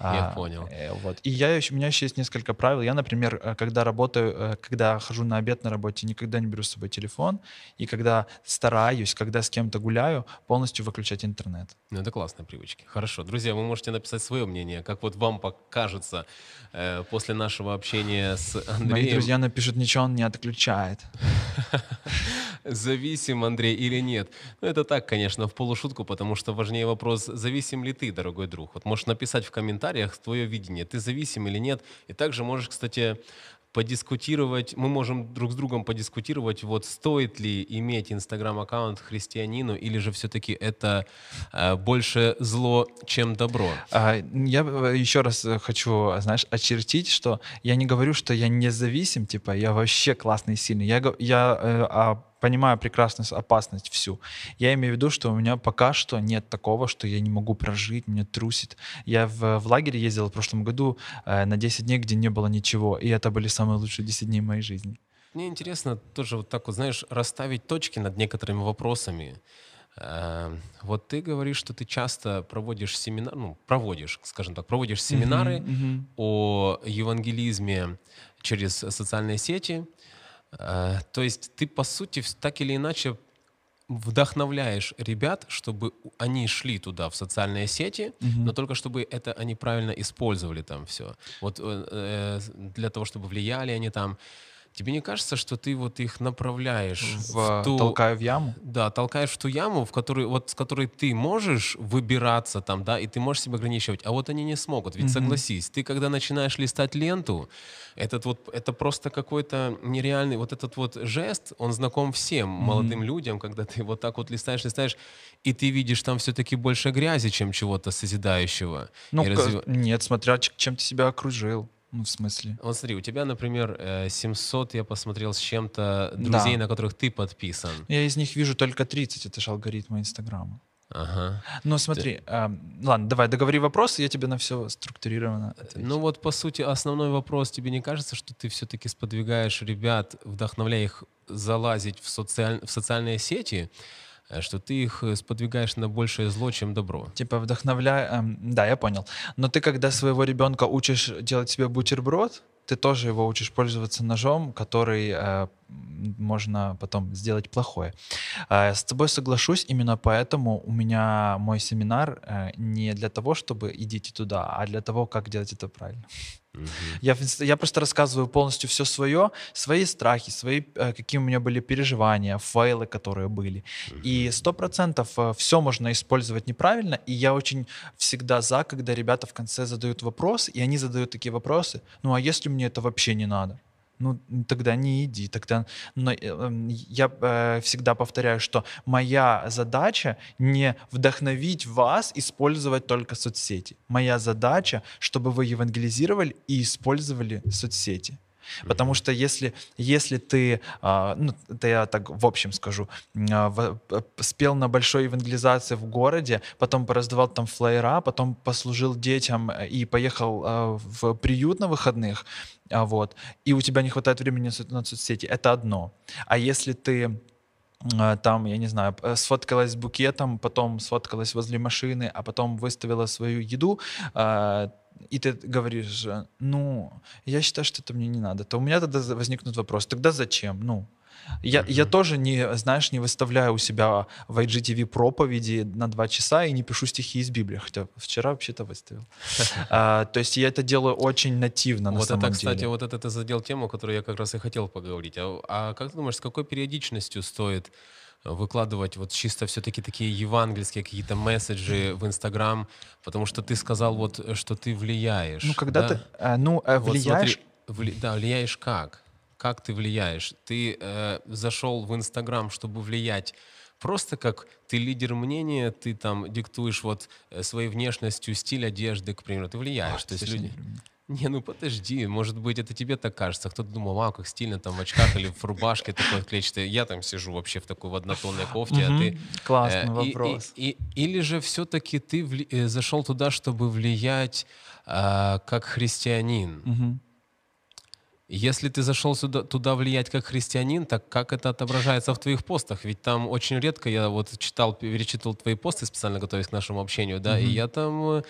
Я а, понял. Э, вот. И я еще, у меня еще есть несколько правил. Я, например, э, когда работаю, э, когда хожу на обед на работе, никогда не беру с собой телефон. И когда стараюсь, когда с кем-то гуляю, полностью выключать интернет. Ну, это классные привычки. Хорошо. Друзья, вы можете написать свое мнение, как вот вам покажется э, после нашего общения с Андреем. Мои друзья напишут, ничего он не отключает. [LAUGHS] Зависим, Андрей, или нет? Ну, это так, конечно, в полушутку, потому что важнее вопрос, зависим ли ты, дорогой друг. Вот можешь написать в комментариях твое видение, ты зависим или нет. И также можешь, кстати, подискутировать, мы можем друг с другом подискутировать, вот стоит ли иметь инстаграм-аккаунт христианину, или же все-таки это э, больше зло, чем добро? А, я э, еще раз хочу, знаешь, очертить, что я не говорю, что я независим, типа, я вообще классный и сильный. Я, я э, а понимаю прекрасно опасность всю. Я имею в виду, что у меня пока что нет такого, что я не могу прожить, меня трусит. Я в, в лагере ездил в прошлом году э, на 10 дней, где не было ничего, и это были самые лучшие 10 дней моей жизни. Мне интересно тоже вот так вот, знаешь, расставить точки над некоторыми вопросами. Э, вот ты говоришь, что ты часто проводишь семинар, ну, проводишь, скажем так, проводишь семинары uh-huh, uh-huh. о евангелизме через социальные сети. Э, то есть ты, по сути, так или иначе вдохновляешь ребят, чтобы они шли туда, в социальные сети, угу. но только чтобы это они правильно использовали там все. Вот э, э для того, чтобы влияли они там. Тебе не кажется, что ты вот их направляешь в, в ту... Толкаю в яму? Да, толкаешь в ту яму, в которой, вот, с которой ты можешь выбираться там, да, и ты можешь себя ограничивать, а вот они не смогут. Ведь mm-hmm. согласись, ты когда начинаешь листать ленту, этот вот, это просто какой-то нереальный, вот этот вот жест, он знаком всем mm-hmm. молодым людям, когда ты вот так вот листаешь, листаешь, и ты видишь там все-таки больше грязи, чем чего-то созидающего. Ну, развив... нет, смотря чем ты себя окружил. Ну, в смысле? Вот смотри, у тебя, например, 700, э, я посмотрел, с чем-то друзей, да. на которых ты подписан. Я из них вижу только 30, это же алгоритмы Инстаграма. Ага. Ну, смотри, ты... э, ладно, давай, договори вопрос, я тебе на все структурированно отвечу. Ну вот, по сути, основной вопрос, тебе не кажется, что ты все-таки сподвигаешь ребят, вдохновляя их залазить в, социаль... в социальные сети, что ты их э, сподвигаешь на большее зло, чем добро. Типа вдохновляя... Эм, да, я понял. Но ты когда своего ребенка учишь делать себе бутерброд, ты тоже его учишь пользоваться ножом, который э, можно потом сделать плохое. Э, с тобой соглашусь, именно поэтому у меня мой семинар э, не для того, чтобы идите туда, а для того, как делать это правильно. Я, я просто рассказываю полностью все свое, свои страхи, свои, э, какие у меня были переживания, файлы, которые были. И сто процентов э, все можно использовать неправильно, и я очень всегда за, когда ребята в конце задают вопрос, и они задают такие вопросы, ну а если мне это вообще не надо? Ну тогда не иди, тогда. Но э, эм, я э, всегда повторяю, что моя задача не вдохновить вас использовать только соцсети. Моя задача, чтобы вы евангелизировали и использовали соцсети. Потому что если, если ты, а, ну, это я так в общем скажу, а, спел на большой евангелизации в городе, потом пораздавал там флайера, потом послужил детям и поехал а, в приют на выходных, вот, и у тебя не хватает времени на соцсети, это одно. А если ты там, я не знаю, сфоткалась с букетом, потом сфоткалась возле машины, а потом выставила свою еду, и ты говоришь, ну, я считаю, что это мне не надо, то у меня тогда возникнут вопросы, тогда зачем? Ну, я, я тоже не, знаешь, не выставляю у себя в IGTV проповеди на два часа и не пишу стихи из Библии, хотя вчера вообще-то выставил. [LAUGHS] а, то есть я это делаю очень нативно на вот самом это, деле. кстати, вот это ты задел тему, которую я как раз и хотел поговорить. А, а как ты думаешь, с какой периодичностью стоит выкладывать вот чисто все-таки такие евангельские какие-то месседжи в Инстаграм, потому что ты сказал вот, что ты влияешь. Ну, когда да? ты, э, ну, э, влияешь... Вот смотри, вли, да, влияешь как? Как ты влияешь? Ты э, зашел в Инстаграм, чтобы влиять просто как ты лидер мнения, ты там диктуешь вот э, своей внешностью стиль одежды, к примеру, ты влияешь. А, то есть люди... Не, ну подожди, может быть, это тебе так кажется. Кто-то думал, вау, как стильно там в очках или в рубашке такой клетчатой. Я там сижу вообще в такой в однотонной кофте, а ты... Классный э, вопрос. И, и, или же все-таки ты вли... Э, зашел туда, чтобы влиять э, как христианин. Если ты зашел сюда, туда влиять как христианин, так как это отображается в твоих постах? Ведь там очень редко я вот читал, перечитывал твои посты, специально готовясь к нашему общению, да, mm-hmm. и я там Э,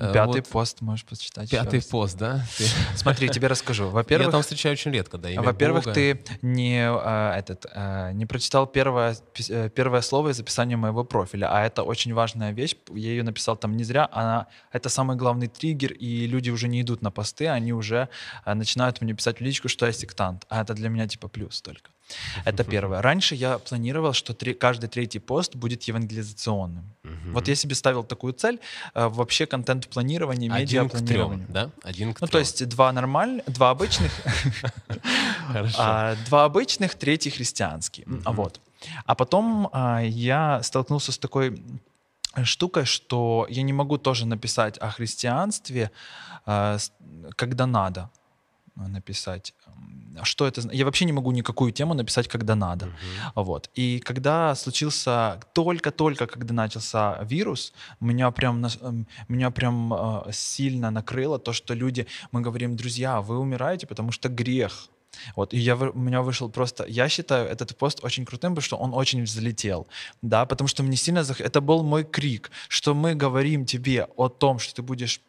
Пятый вот пост можешь почитать. Пятый пост, да? Ты- [LAUGHS] Смотри, тебе расскажу. Я Во-первых, там встречаю очень редко, да, Во-первых, Бога. ты не, а, этот, а, не прочитал первое, э, первое слово из описания моего профиля, а это очень важная вещь. Я ее написал там не зря. Она, это самый главный триггер, и люди уже не идут на посты, они уже а, начинают мне писать в личку, что я сектант. А это для меня типа плюс только. Это первое. Раньше я планировал, что три- каждый третий пост будет евангелизационным. Мгм. Вот я себе ставил такую цель. а, Вообще контент-планирование, Один к трем, медиапланирование. да? Один к Ну, то есть два нормальных, два обычных, [LAUGHS] а, два обычных, третий христианский. А Вот. А потом а, я столкнулся с такой штукой, что я не могу тоже написать о христианстве, с- когда надо написать. Что это? Я вообще не могу никакую тему написать, когда надо. Мгм. Вот. И когда случился, только-только, когда начался вирус, меня прям, меня прям э, сильно накрыло то, что люди, мы говорим, друзья, вы умираете, потому что грех. Вот, и я, у меня вышел просто, я считаю этот пост очень крутым, потому что он очень взлетел, да, потому что мне сильно, зах... это был мой крик, что мы говорим тебе о том, что ты будешь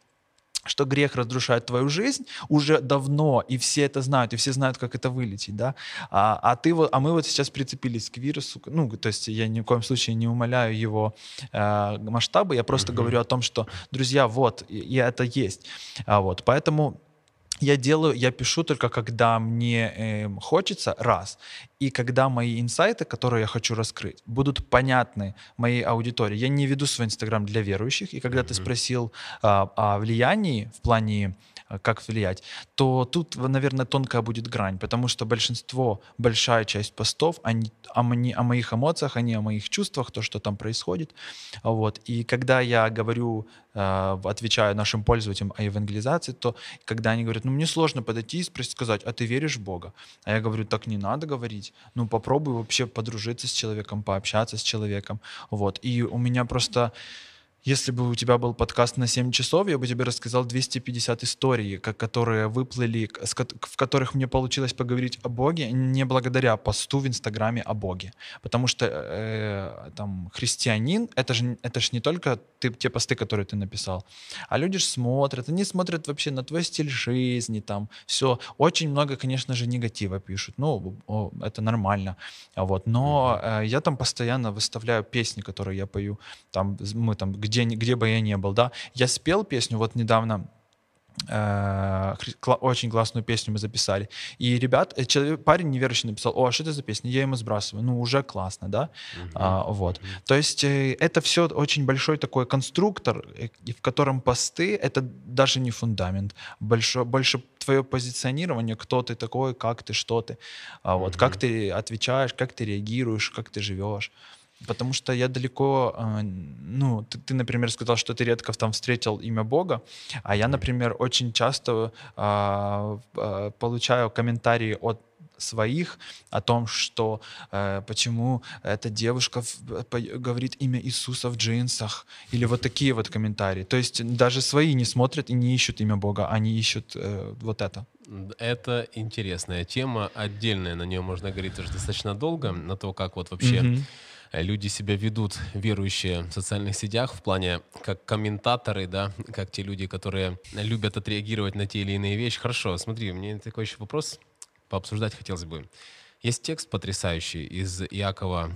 что грех разрушает твою жизнь уже давно, и все это знают, и все знают, как это вылечить, да, а, а ты вот, а мы вот сейчас прицепились к вирусу, ну, то есть я ни в коем случае не умаляю его э, масштабы, я просто Мгм. говорю о том, что, друзья, вот, и, и это есть, а, вот, поэтому я делаю, я пишу только когда мне эм, хочется, раз, и когда мои инсайты, которые я хочу раскрыть, будут понятны моей аудитории. Я не веду свой инстаграм для верующих, и когда ты Мгм. спросил а, о влиянии в плане как влиять, то тут, наверное, тонкая будет грань, потому что большинство, большая часть постов, они о, мне- о моих эмоциях, они о моих чувствах, то, что там происходит. А Вот. И когда я говорю, э, отвечаю нашим пользователям о евангелизации, то когда они говорят, ну мне сложно подойти и спросить, сказать, а ты веришь в Бога? А я говорю, так не надо говорить. Ну попробуй вообще подружиться с человеком, пообщаться с человеком. Вот. И у меня просто если бы у тебя был подкаст на 7 часов, я бы тебе рассказал 250 историй, как, которые выплыли, в которых мне получилось поговорить о Боге не благодаря посту в Инстаграме о Боге. Потому что э, там христианин, это же, это ж не только ты, те посты, которые ты написал, а люди же смотрят, они смотрят вообще на твой стиль жизни, там все. Очень много, конечно же, негатива пишут. Ну, о, это нормально. Вот. Но э, я там постоянно выставляю песни, которые я пою. Там мы там, где, ни- где бы я ни был, да. Я спел песню вот недавно, э, очень классную песню мы записали. И ребят, э, человек, парень неверующий написал, о, а что это за песня? Я ему сбрасываю. Ну, уже классно, да? А, вот. То есть э, это все очень большой такой конструктор, в котором посты — это даже не фундамент. Больше, больше твое позиционирование, кто ты такой, как ты, что ты. А вот, Как ты отвечаешь, как ты реагируешь, как ты живешь. Потому что я далеко, э, ну, ты, ты, например, сказал, что ты редко там встретил имя Бога, а я, например, очень часто а, а, получаю комментарии от своих о том, что э, почему эта девушка в- по- говорит имя Иисуса в джинсах, или вот такие вот комментарии. То есть даже свои не смотрят и не ищут имя Бога, они ищут э, вот это. Это интересная тема, отдельная, на нее можно говорить тоже достаточно долго, на то, как вот вообще Мгм. Люди себя ведут, верующие в социальных сетях, в плане как комментаторы, да, как те люди, которые любят отреагировать на те или иные вещи. Хорошо, смотри, меня такой еще вопрос пообсуждать хотелось бы. Есть текст потрясающий из Иакова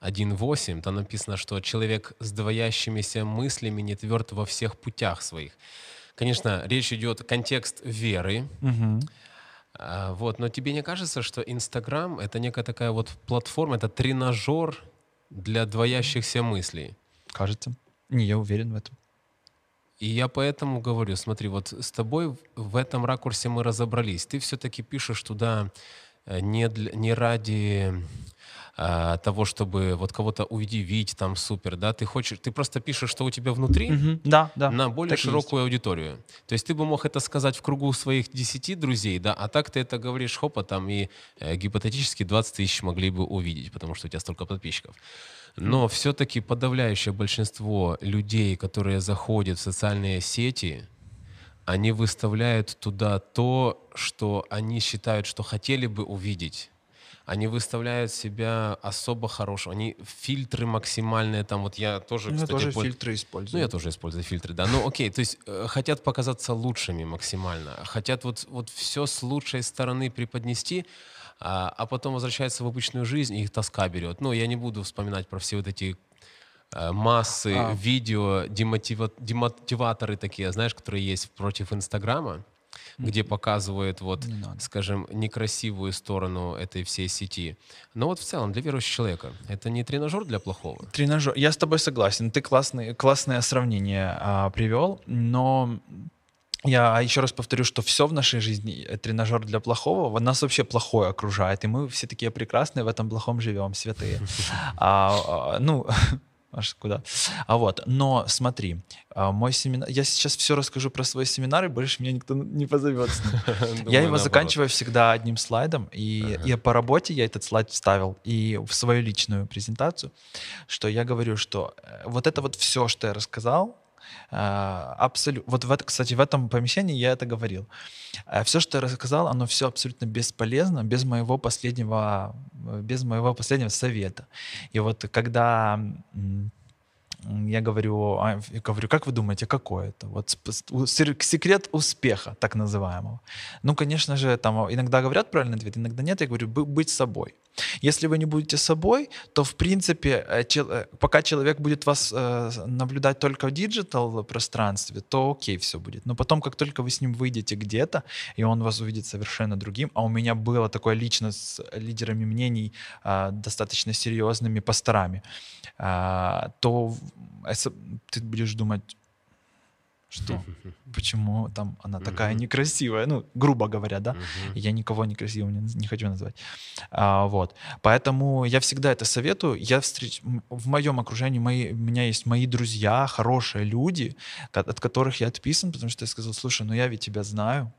1.8, там написано, что человек с двоящимися мыслями не тверд во всех путях своих. Конечно, речь идет контекст веры, а, Вот, но тебе не кажется, что Инстаграм это некая такая вот платформа, это тренажер для двоящихся мыслей? Кажется. Не, я уверен в этом. И я поэтому говорю, смотри, вот с тобой в- этом ракурсе мы разобрались. Ты все-таки пишешь туда э, не, для- не ради а, того, чтобы вот кого-то удивить, там супер, да, ты хочешь, ты просто пишешь, что у тебя внутри. Да, да. на более так и есть. широкую аудиторию. То есть ты бы мог это сказать в кругу своих 10 друзей, да, а так ты это говоришь хопа, там и э, гипотетически 20 тысяч могли бы увидеть, потому что у тебя столько подписчиков. Но все-таки подавляющее большинство людей, которые заходят в социальные сети, они выставляют туда то, что они считают, что хотели бы увидеть. Они выставляют себя особо хорошо, они фильтры максимальные, там вот я тоже, Ну, Я кстати, тоже польз- фильтры Ну, использую. я тоже использую фильтры, да. Ну, окей, то есть э, хотят показаться лучшими максимально, хотят вот, вот все с лучшей стороны преподнести, а, а потом возвращаются в обычную жизнь, и их тоска берет. Ну, я не буду вспоминать про все вот эти э, массы А. видео, демотива- демотиваторы такие, знаешь, которые есть против Инстаграма, где показывают вот, Не надо. скажем, некрасивую сторону этой всей сети. Но вот в целом для верующего человека это не тренажер для плохого. Тренажер. Я с тобой согласен. Ты классный, классное сравнение а, привел, но я еще раз повторю, что все в нашей жизни э, тренажер для плохого. Нас вообще плохое окружает, и мы все такие прекрасные в этом плохом живем, святые. [LAUGHS] А, а, ну, [LAUGHS] аж куда. А вот, но смотри, а, мой семинар. Я сейчас все расскажу про свой семинар, и больше меня никто не позовет. [LAUGHS] Я его заканчиваю всегда одним слайдом, и, и по работе я этот слайд вставил и в свою личную презентацию, что я говорю, что э, вот это вот все, что я рассказал, абсолютно. Вот в это, кстати, в этом помещении я это говорил. Все, что я рассказал, оно все абсолютно бесполезно без моего последнего, без моего последнего совета. И вот когда я говорю, а, я говорю, как вы думаете, какой это? Вот секрет успеха, так называемого. Ну, конечно же, там иногда говорят правильный ответ, иногда нет. Я говорю, «Бы- быть собой. Если вы не будете собой, то, в принципе, э, чел- э, пока человек будет вас э, наблюдать только в digital пространстве, то окей, все будет. Но потом, как только вы с ним выйдете где-то, и он вас увидит совершенно другим, а у меня было такое лично с лидерами мнений, а, достаточно серьезными пасторами, а, то ты будешь думать, что, почему там она такая некрасивая, ну, грубо говоря, да, я никого некрасивым не, не хочу назвать. А, вот. Поэтому я всегда это советую. Я встреч... В моем окружении мои... у меня есть мои друзья, хорошие люди, от которых я отписан, потому что я сказал, слушай, ну я ведь тебя знаю.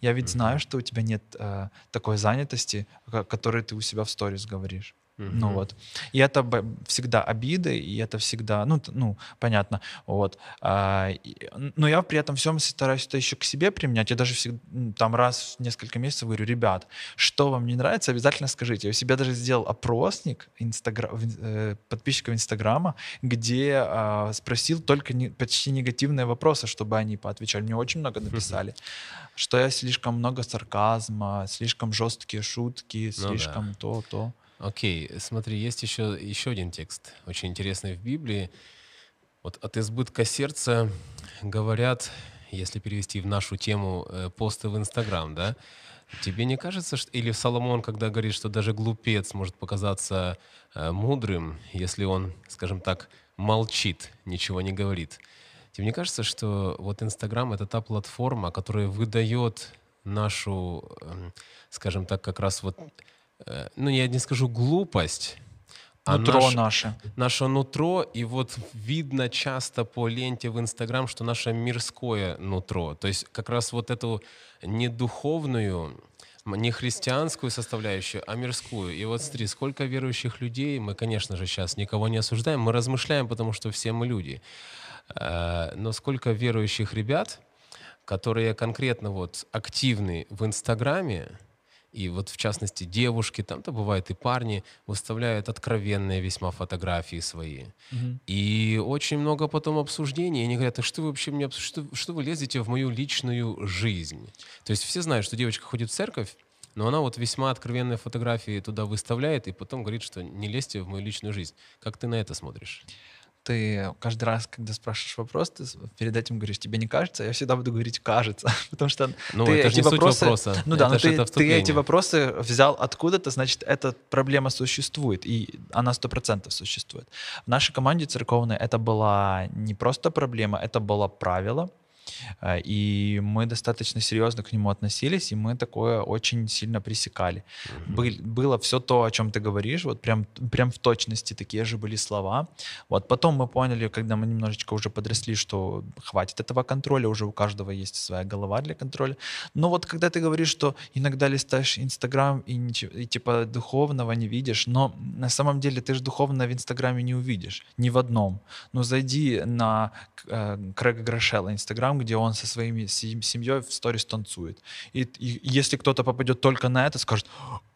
Я ведь знаю, что у тебя нет э, такой занятости, о которой ты у себя в сторис говоришь. Ну Мгм. вот. И это всегда обиды, и это всегда, ну, ну понятно. Вот. А, и- но я при этом всем стараюсь это еще к себе применять. Я даже всегда, там раз в несколько месяцев говорю, ребят, что вам не нравится, обязательно скажите. Я у себя даже сделал опросник инстагра- э, подписчиков Инстаграма, где а, спросил только не- почти негативные вопросы, чтобы они поотвечали. Мне очень много написали, что я слишком много сарказма, слишком жесткие шутки, Ну да. слишком то, то. Окей, смотри, есть еще, еще один текст, очень интересный в Библии. Вот от избытка сердца говорят, если перевести в нашу тему, э, посты в Инстаграм, да? Тебе не кажется, что... Или Соломон, когда говорит, что даже глупец может показаться э, мудрым, если он, скажем так, молчит, ничего не говорит. Тебе не кажется, что вот Инстаграм — это та платформа, которая выдает нашу, эм, скажем так, как раз вот, ну, я не скажу глупость, а Нутро наш- наше. наше нутро, и вот видно часто по ленте в Инстаграм, что наше мирское нутро, то есть как раз вот эту не духовную, м, не христианскую составляющую, а мирскую. И вот смотри, сколько верующих людей, мы, конечно же, сейчас никого не осуждаем, мы размышляем, потому что все мы люди. Э, Но сколько верующих ребят, которые конкретно вот активны в Инстаграме, и вот в частности девушки, там-то бывает и парни, выставляют откровенные весьма фотографии свои. Мгм. И очень много потом обсуждений. И они говорят, а что вы вообще мне, что, что вы лезете в мою личную жизнь? То есть все знают, что девочка ходит в церковь, но она вот весьма откровенные фотографии туда выставляет и потом говорит, что не лезьте в мою личную жизнь. Как ты на это смотришь? Ты каждый раз, когда спрашиваешь вопрос, ты перед этим говоришь, тебе не кажется? Я всегда буду говорить кажется, [LAUGHS] потому что Ну, ты это эти не вопросы, вопроса. ну да, Это но ты, это ты эти вопросы взял откуда-то, значит, эта проблема существует, и она сто процентов существует. В нашей команде церковной это была не просто проблема, это было правило, и мы достаточно серьезно к нему относились, и мы такое очень сильно пресекали. Был- было все то, о чем ты говоришь, вот прям, прям в точности такие же были слова. Вот потом мы поняли, когда мы немножечко уже подросли, что хватит этого контроля, уже у каждого есть своя голова для контроля. Но вот когда ты говоришь, что иногда листаешь Инстаграм и, ничего, и типа духовного не видишь, но на самом деле ты же духовно в Инстаграме не увидишь, ни в одном. Но зайди на э, Крэга Грошела Инстаграм, где он со своими се- семьей в сторис танцует. И, и если кто-то попадет только на это, скажет,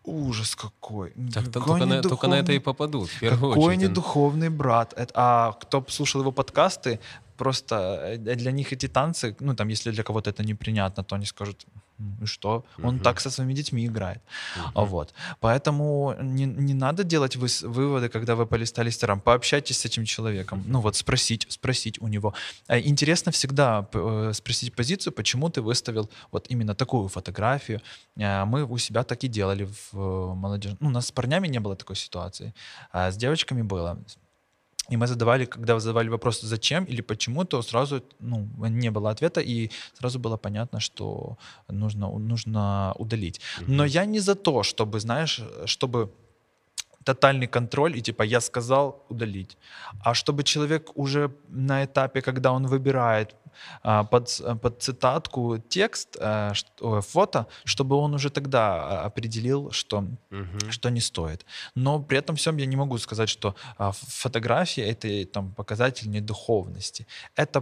ужас какой. Так, какой только, на, только на это и попадут. Какой очередь. недуховный брат. Это- а кто слушал его подкасты, просто э, для них эти танцы, ну там, если для кого-то это непринятно, то они скажут, «М, и что? Он так со своими детьми играет. А Вот. Поэтому не, не надо делать выс- выводы, когда вы полистали Инстаграм. Пообщайтесь с этим человеком. Ну вот спросить, спросить у него. А Интересно всегда э, спросить позицию, почему ты выставил вот именно такую фотографию. А, Мы у себя так и делали в э, молодежи. Ну, у нас с парнями не было такой ситуации, а с девочками было. И мы задавали, когда задавали вопрос «зачем» или «почему», то сразу ну, не было ответа, и сразу было понятно, что нужно, нужно удалить. Но я не за то, чтобы, знаешь, чтобы тотальный контроль и типа я сказал удалить, а чтобы человек уже на этапе, когда он выбирает а, под, с- под цитатку текст, ой, фото, чтобы он уже тогда а, определил, что Мгм. что не стоит. Но при этом всем я не могу сказать, что а, фотография это там показатель недуховности. Это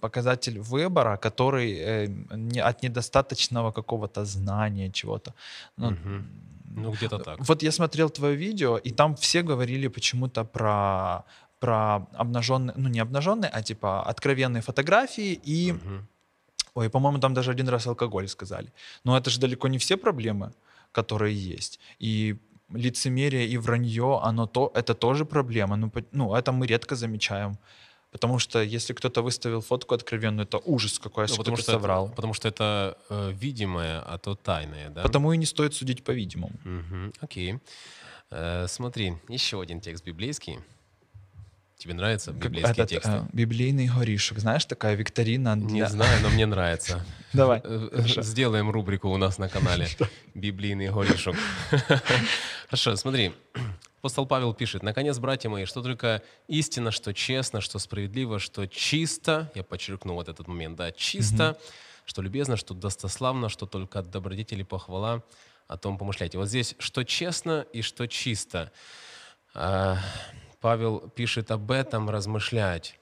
показатель выбора, который э, от недостаточного какого-то знания чего-то. Ну, Мгм. Ну, где-то так. Вот я смотрел твое видео, и там все говорили почему-то про про обнаженные, ну не обнаженные, а типа откровенные фотографии и, Мгм. ой, по-моему, там даже один раз алкоголь сказали. Но это же далеко не все проблемы, которые есть. И лицемерие и вранье, оно то, это тоже проблема. Ну, ну, это мы редко замечаем. Потому что если кто-то выставил фотку откровенную, это ужас какой, Ну, если потому, кто-то что это, соврал. потому что это э, видимое, а то тайное, да? Потому и не стоит судить по-видимому. Мгм, Окей. Э, смотри, еще один текст библейский. Тебе нравятся библейские этот, тексты? э, библейный горишек. Знаешь, такая викторина Не для... знаю, но мне [LAUGHS] нравится. Давай. Э, э. Сделаем рубрику у нас на канале [LAUGHS] «Библейный горишок». [LAUGHS] Хорошо, смотри. Апостол Павел пишет, «Наконец, братья мои, что только истина, что честно, что справедливо, что чисто». Я подчеркну вот этот момент, да. «Чисто, что любезно, что достославно, что только от добродетели похвала, о том помышляйте». Вот здесь «что честно» и «что чисто». А, Павел пишет об этом размышлять.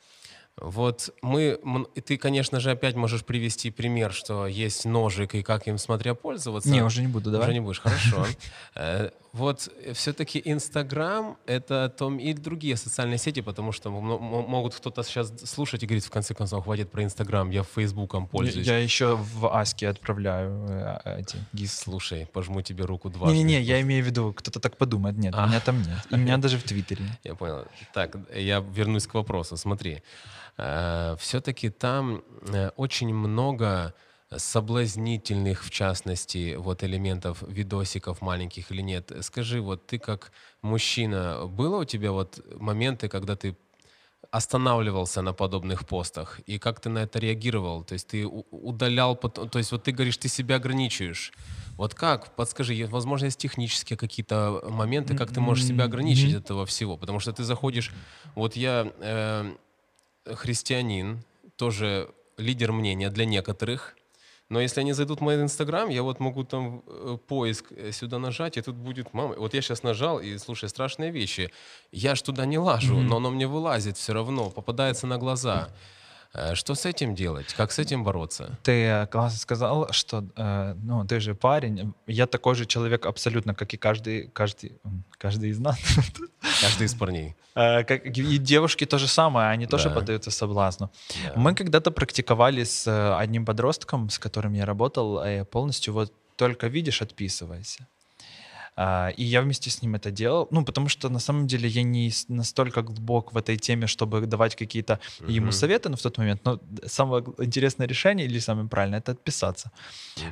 Вот мы, и ты, конечно же, опять можешь привести пример, что есть ножик и как им смотря пользоваться. Не, уже не буду, давай. Уже не будешь, хорошо. [LAUGHS] Э, Вот все-таки Инстаграм — это том и другие социальные сети, потому что могут кто-то сейчас слушать и говорить, в конце концов, хватит про Инстаграм, я Фейсбуком пользуюсь. Я еще в Аске отправляю э, эти гифы. Слушай, пожму тебе руку дважды. Не-не-не, я имею в виду, кто-то так подумает. Нет, А. у меня там нет. И у меня даже в Твиттере. Я понял. Так, я вернусь к вопросу. Смотри, все-таки там э, очень много соблазнительных, в частности, вот элементов видосиков маленьких или нет. Скажи, вот ты как мужчина, было у тебя вот моменты, когда ты останавливался на подобных постах и как ты на это реагировал? То есть ты удалял, то есть вот ты говоришь, ты себя ограничиваешь. Вот как? Подскажи, возможно, есть технические какие-то моменты, как ты можешь себя ограничить от этого всего? Потому что ты заходишь, вот я э, христианин, тоже лидер мнения для некоторых, но если они зайдут в мой инстаграм, я вот могу там э, поиск э, сюда нажать, и тут будет мама. Вот я сейчас нажал, и слушай, страшные вещи. Я ж туда не лажу, но оно мне вылазит все равно, попадается на глаза. Э, Что с этим делать? Как с этим бороться? Ты э, классно сказал, что э, ну, ты же парень. Я такой же человек абсолютно, как и каждый, каждый, каждый из нас. Каждый из парней. Э, как и девушки то же самое, они тоже Да. поддаются соблазну. Да. Мы когда-то практиковали с э, одним подростком, с которым я работал, э, полностью вот только видишь, отписывайся. А, И я вместе с ним это делал, ну, потому что на самом деле я не настолько глубок в этой теме, чтобы давать какие-то ему Мгм. советы ну, в тот момент, но самое интересное решение или самое правильное — это отписаться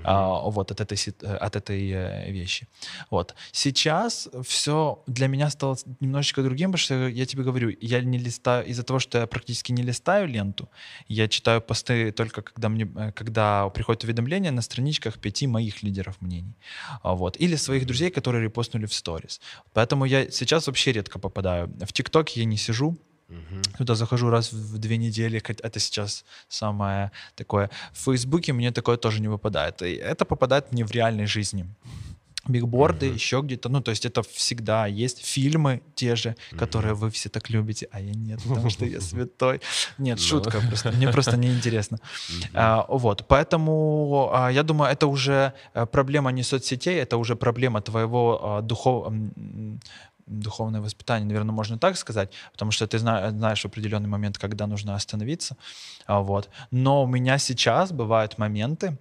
а, вот, от этой, э, от этой э, вещи. Вот. Сейчас все для меня стало немножечко другим, потому что я тебе говорю, я не листаю, из-за того, что я практически не листаю ленту, я читаю посты только когда, мне, э, когда приходят уведомления на страничках пяти моих лидеров мнений. А, Вот. Или своих друзей, которые репостнули в сторис. Поэтому я сейчас вообще редко попадаю. В ТикТок я не сижу, Мгм. Туда захожу раз в две недели, это сейчас самое такое. В Фейсбуке мне такое тоже не выпадает. И это попадает мне в реальной жизни. Бигборды, Мгм. еще где-то. Ну, то есть это всегда есть. Фильмы те же, которые вы все так любите, а я нет, потому что я [LAUGHS] святой. Нет, Ну. шутка просто. Мне просто неинтересно. А, Вот, поэтому а, я думаю, это уже э, проблема не соцсетей, это уже проблема твоего а, духов- м, духовное воспитание, наверное, можно так сказать, потому что ты зна- знаешь в определенный момент, когда нужно остановиться, вот. Но у меня сейчас бывают моменты,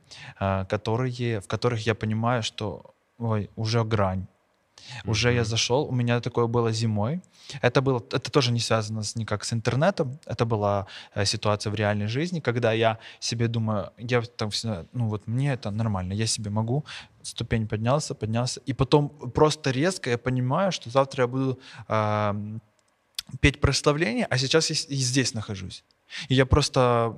которые, в которых я понимаю, что, ой, уже грань, уже я зашел, у меня такое было зимой. Это было, это тоже не связано с, никак с интернетом. Это была э, ситуация в реальной жизни, когда я себе думаю, я там всегда, ну вот мне это нормально, я себе могу, ступень поднялся, поднялся, и потом просто резко я понимаю, что завтра я буду ам, петь прославление, а сейчас я и здесь нахожусь. И я просто,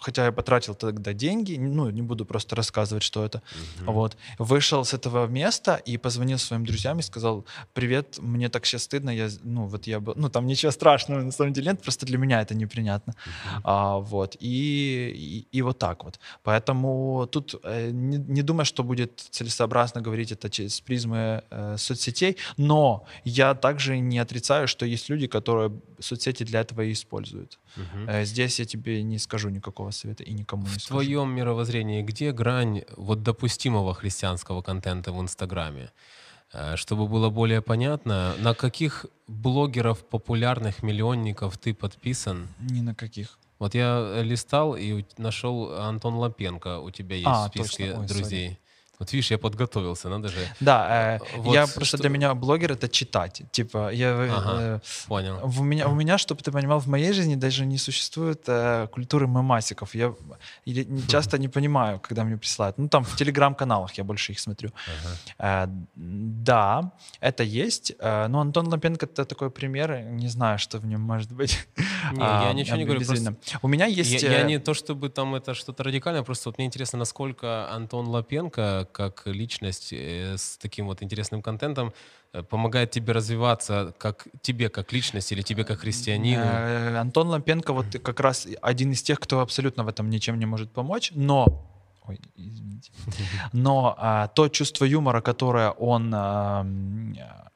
хотя я потратил тогда деньги, ну, не буду просто рассказывать, что это, Мгм. вот. Вышел с этого места и позвонил своим друзьям и сказал, привет, мне так сейчас стыдно, я, ну, вот я был, ну, там ничего страшного, на самом деле нет, просто для меня это неприятно. Мгм. А, вот, и, и, и вот так вот. Поэтому тут э, не, не думаю, что будет целесообразно говорить это через призмы э, соцсетей, но я также не отрицаю, что есть люди, которые соцсети для этого и используют. Э, здесь я тебе не скажу никакого совета и никому не В скажу. твоем мировоззрении где грань вот допустимого христианского контента в Инстаграме? Э, Чтобы было более понятно, на каких блогеров популярных миллионников ты подписан? Ни на каких. Вот я э, листал и нашел Антон Лапенко у тебя есть А, в списке точно. Ой, друзей. Вот видишь, я подготовился, надо же. Да, э, Вот я просто что- для меня блогер это читать. Типа, я э, Ага. э, Понял. в меня, у меня, [CLEARS THROAT] чтобы ты понимал, в моей жизни даже не существует э, культуры мемасиков. Я [LAUGHS] часто не понимаю, когда мне присылают. Ну, там в телеграм-каналах я больше их смотрю. Ага. Э, да, это есть. Э, но Антон Лапенко это такой пример. Не знаю, что в нем может быть. Не, [LAUGHS] а, я ничего не говорю, обязательно. У меня есть... Я, я э, не то чтобы там это что-то радикальное, просто вот мне интересно, насколько Антон Лапенко, как личность э, с таким вот интересным контентом, э, помогает тебе развиваться, как тебе как личность или тебе как христианину. Э, Антон Лампенко вот как раз один из тех, кто абсолютно в этом ничем не может помочь, но Ой, извините. Но а, то чувство юмора, которое он а,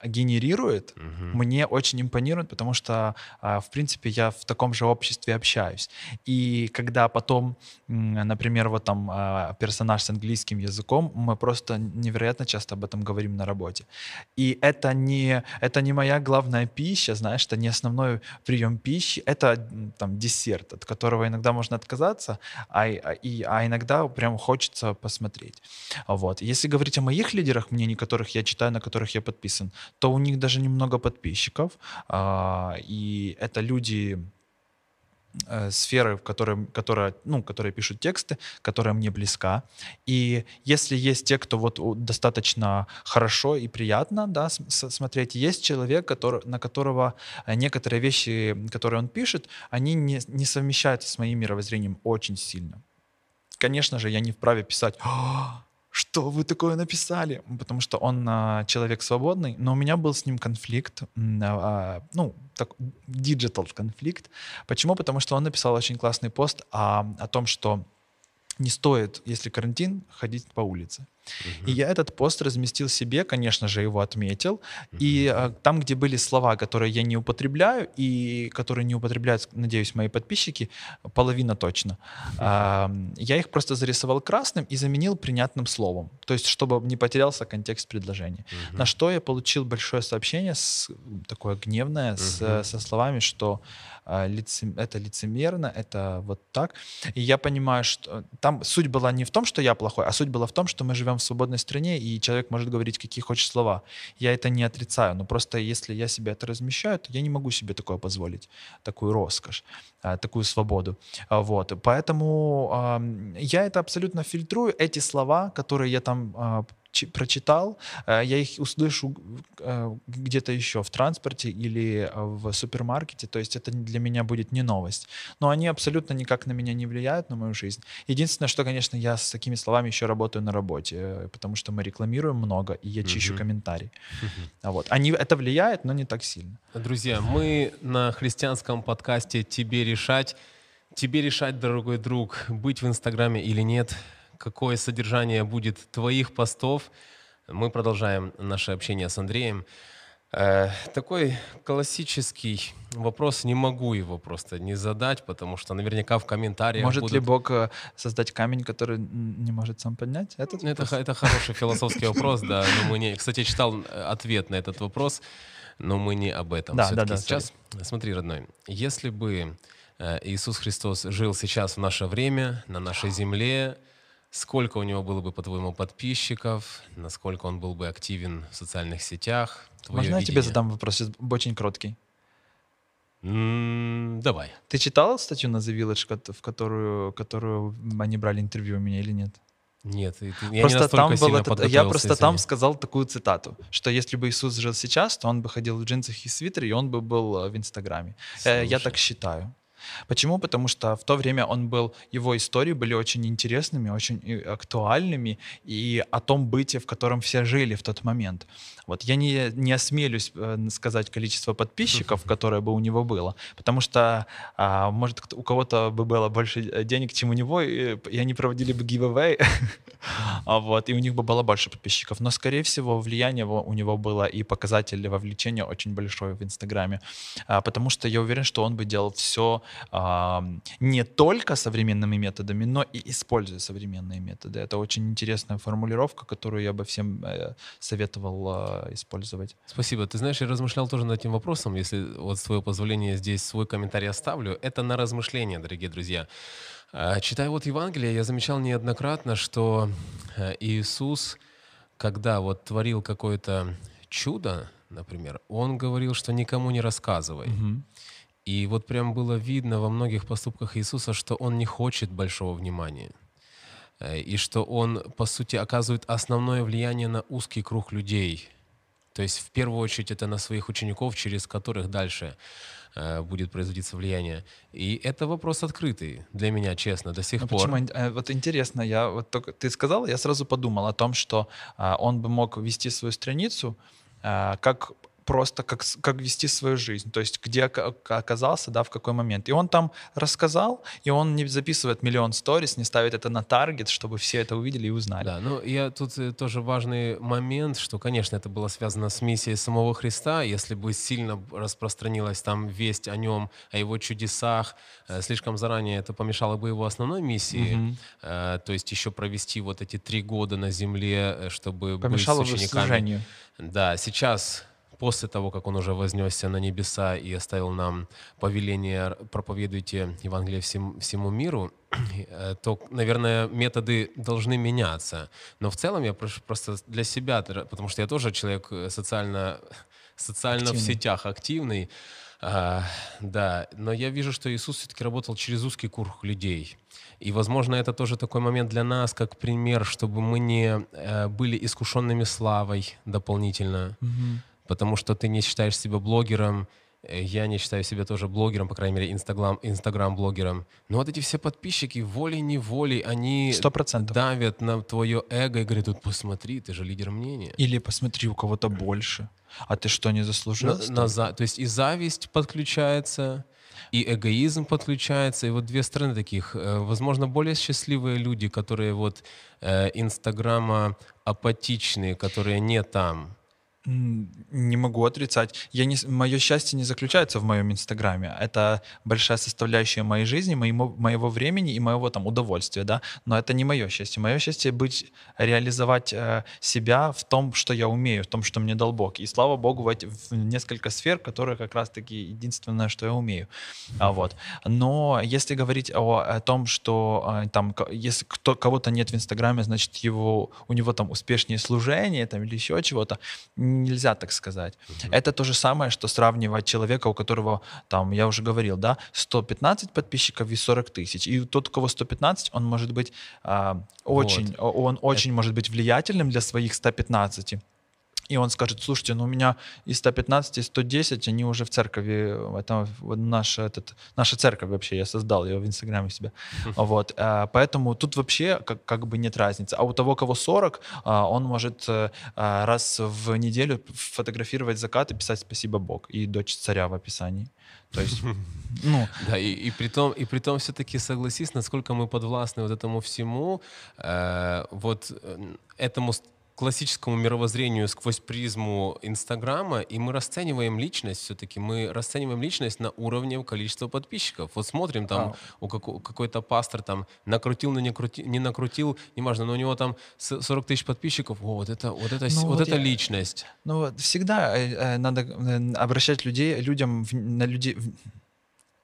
а, генерирует, Мгм. мне очень импонирует, потому что, а, в принципе, я в таком же обществе общаюсь. И когда потом, например, вот там а, персонаж с английским языком, мы просто невероятно часто об этом говорим на работе. И это не, это не моя главная пища, знаешь, это не основной прием пищи, это там десерт, от которого иногда можно отказаться, а, и- а, и, а иногда прям хочется посмотреть. Вот. Если говорить о моих лидерах, мнений которых я читаю, на которых я подписан, то у них даже немного подписчиков, а, и это люди э, сферы, в которой, которая, ну, которые пишут тексты, которая мне близка. И если есть те, кто вот достаточно хорошо и приятно да, смотреть, есть человек, который, на которого э, некоторые вещи, которые он пишет, они не, не совмещаются с моим мировоззрением очень сильно. Конечно же, я не вправе писать «А, что вы такое написали? Потому что он а, человек свободный, но у меня был с ним конфликт, м, а, ну, так, digital конфликт. Почему? Потому что он написал очень классный пост а, о том, что не стоит, если карантин, ходить по улице. И я этот пост разместил себе, конечно же, его отметил. И а, там, где были слова, которые я не употребляю, и которые не употребляют, надеюсь, мои подписчики, половина точно, а, я их просто зарисовал красным и заменил принятным словом. То есть, чтобы не потерялся контекст предложения. Мгм. На что я получил большое сообщение, с, такое гневное, с, Мгм. со словами, что лице- это лицемерно, это вот так. И я понимаю, что там суть была не в том, что я плохой, а суть была в том, что мы живем в свободной стране, и человек может говорить какие хочет слова. Я это не отрицаю, но просто если я себе это размещаю, то я не могу себе такое позволить, такую роскошь, а, такую свободу. А, Вот. Поэтому я это абсолютно фильтрую. Эти слова, которые я там а, прочитал, э, я их услышу э, где-то еще в транспорте или э, в супермаркете, то есть это для меня будет не новость. Но они абсолютно никак на меня не влияют, на мою жизнь. Единственное, что, конечно, я с такими словами еще работаю на работе, потому что мы рекламируем много, и я чищу Мгм. комментарии. А Вот. Они, это влияет, но не так сильно. Друзья, мы на христианском подкасте «Тебе решать». Тебе решать, дорогой друг, быть в Инстаграме или нет, какое содержание будет твоих постов. Мы продолжаем наше общение с Андреем. Э, такой классический вопрос, не могу его просто не задать, потому что наверняка в комментариях Может будут... ли Бог э, создать камень, который не может сам поднять? Этот Это, вопрос? это хороший философский вопрос, да. Но мы не... Кстати, читал э, ответ на этот вопрос, но мы не об этом. Да, да, сейчас, смотри, родной, если бы Иисус Христос жил сейчас в наше время, на нашей земле, сколько у него было бы, по-твоему, подписчиков, насколько он был бы активен в социальных сетях? Твое Можно я тебе видение? задам вопрос, очень короткий? Давай. Ты читал статью на The Village, в которую, которую они брали интервью у меня или нет? Нет, ты- я просто не там был этот, я просто извини. там сказал такую цитату, что если бы Иисус жил сейчас, то он бы ходил в джинсах и свитере, и он бы был э, в Инстаграме. Э, Я Слушай. так считаю. Почему? Потому что в то время он был, его истории были очень интересными, очень э, актуальными и о том быте, в котором все жили в тот момент. Вот я не, не осмелюсь э, сказать количество подписчиков, которое бы у него было, потому что, а, может, у кого-то бы было больше э, денег, чем у него, и, и они проводили бы giveaway, [LAUGHS] а вот, и у них бы было больше подписчиков. Но, скорее всего, влияние у него было и показатель вовлечения очень большой в Инстаграме, А, потому что я уверен, что он бы делал все не только современными методами, но и используя современные методы. Это очень интересная формулировка, которую я бы всем э, советовал э, использовать. Спасибо. Ты знаешь, я размышлял тоже над этим вопросом. Если вот с твоего позволения здесь свой комментарий оставлю. Это на размышление, дорогие друзья. А, Читая вот Евангелие, я замечал неоднократно, что э, Иисус, когда вот творил какое-то чудо, например, Он говорил, что никому не рассказывай. И вот прям было видно во многих поступках Иисуса, что Он не хочет большого внимания. Э, И что Он, по сути, оказывает основное влияние на узкий круг людей. То есть в первую очередь это на своих учеников, через которых дальше э, будет производиться влияние. И это вопрос открытый для меня, честно, до сих Ну, пор. почему? э, Вот интересно, я вот только ты сказал, я сразу подумал о том, что а, он бы мог вести свою страницу а, как просто как, как вести свою жизнь, то есть где ока- ока- оказался, да, в какой момент. И он там рассказал, и он не записывает миллион сторис, не ставит это на таргет, чтобы все это увидели и узнали. Да, ну я тут э, тоже важный момент, что, конечно, это было связано с миссией самого Христа. Если бы сильно распространилась там весть о нем, о его чудесах, э, слишком заранее это помешало бы его основной миссии. Э, то есть еще провести вот эти три года на земле, чтобы Помешало быть бы с учениками. служению. Да, сейчас, после того, как он уже вознесся на небеса и оставил нам повеление «проповедуйте Евангелие всем- всему миру», [CLEARS THROAT] э, то, наверное, методы должны меняться. Но в целом я просто для себя, потому что я тоже человек э, социально, [LAUGHS] социально в сетях активный, а, да, но я вижу, что Иисус все-таки работал через узкий круг людей. И, возможно, это тоже такой момент для нас, как пример, чтобы мы не э, были искушенными славой дополнительно, Мгм. Потому что ты не считаешь себя блогером, э, я не считаю себя тоже блогером, по крайней мере, инстаграм, инстаграм-блогером. Но вот эти все подписчики волей-неволей, они Сто процентов. давят на твое эго и говорят, вот посмотри, ты же лидер мнения. Или посмотри, у кого-то больше. А ты что, не заслужил? На- на за- то есть и зависть подключается, и эгоизм подключается, и вот две стороны таких, э, возможно, более счастливые люди, которые вот э, инстаграма апатичные, которые не там. Не могу отрицать. Я не, мое счастье не заключается в моем инстаграме. Это большая составляющая моей жизни, моему, моего времени и моего там удовольствия, да. Но это не мое счастье. Мое счастье быть, реализовать э, себя в том, что я умею, в том, что мне дал Бог. И слава Богу, в, эти, в несколько сфер, которые как раз-таки единственное, что я умею. А, вот. Но если говорить о, о том, что э, там, если кто, кого-то нет в Инстаграме, значит, его, у него там успешнее служение там, или еще чего-то, нельзя так сказать. Это то же самое, что сравнивать человека, у которого, там, я уже говорил, да, 115 подписчиков и 40 тысяч. И тот, у кого 115, он может быть а, очень, о- он очень может быть влиятельным для своих 115. И он скажет, слушайте, ну у меня и 115, и 110, они уже в церкви, это наша, этот, наша церковь вообще, я создал ее в Инстаграме себе. Вот, а, поэтому тут вообще как, как бы нет разницы. А у того, кого 40, а, он может э, раз в неделю фотографировать закат и писать «Спасибо Бог» и «Дочь царя» в описании. То есть, [LAUGHS] ну, Да, и, и при том, и при том все-таки согласись, насколько мы подвластны вот этому всему, э, вот э, этому классическому мировоззрению сквозь призму Инстаграма, и мы расцениваем личность все-таки, мы расцениваем личность на уровне количества подписчиков. Вот смотрим там, а. у како- какой-то пастор там накрутил, но не, крути, не накрутил, неважно, но у него там 40 тысяч подписчиков, О, вот это, вот это, ну, вот, вот это я, личность. Ну, всегда э, э, надо э, обращать людей, людям, на людей,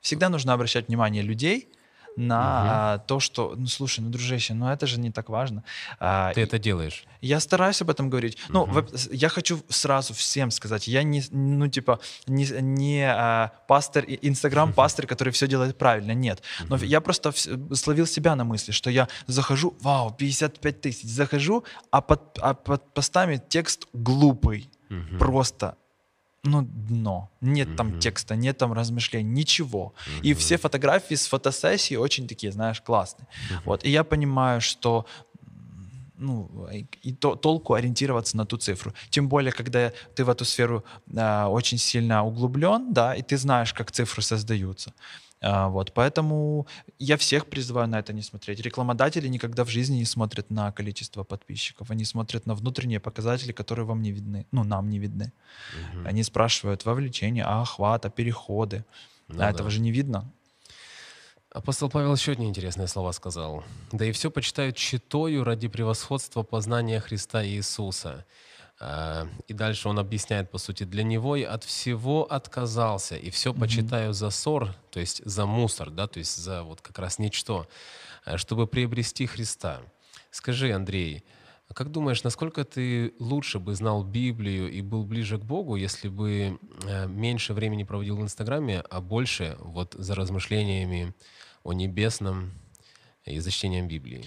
всегда нужно обращать внимание людей, на угу. то, что, ну слушай, ну дружище, ну это же не так важно. А, Ты это делаешь? Я стараюсь об этом говорить. Угу. Ну, я хочу сразу всем сказать, я не, ну типа, не, не а, пастор, инстаграм-пастор, [LAUGHS] который все делает правильно, нет. Но угу. я просто словил себя на мысли, что я захожу, вау, 55 тысяч, захожу, а под, а под постами текст глупый, угу. просто ну, дно. Нет mm-hmm. там текста, нет там размышлений, ничего. Mm-hmm. И все фотографии с фотосессии очень такие, знаешь, классные. Mm-hmm. Вот. И я понимаю, что ну, и то, толку ориентироваться на ту цифру. Тем более, когда ты в эту сферу э, очень сильно углублен, да, и ты знаешь, как цифры создаются. Вот, поэтому я всех призываю на это не смотреть. Рекламодатели никогда в жизни не смотрят на количество подписчиков, они смотрят на внутренние показатели, которые вам не видны, ну, нам не видны. Угу. Они спрашивают вовлечение, охвата, переходы. Ну, а да. этого же не видно. Апостол Павел еще одни интересные слова сказал. «Да и все почитают читою ради превосходства познания Христа Иисуса». А, и дальше он объясняет, по сути, для него и от всего отказался, и все почитаю за ссор, то есть за мусор, да, то есть за вот как раз ничто, э, чтобы приобрести Христа. Скажи, Андрей, как думаешь, насколько ты лучше бы знал Библию и был ближе к Богу, если бы э, меньше времени проводил в Инстаграме, а больше вот за размышлениями о небесном и за чтением Библии?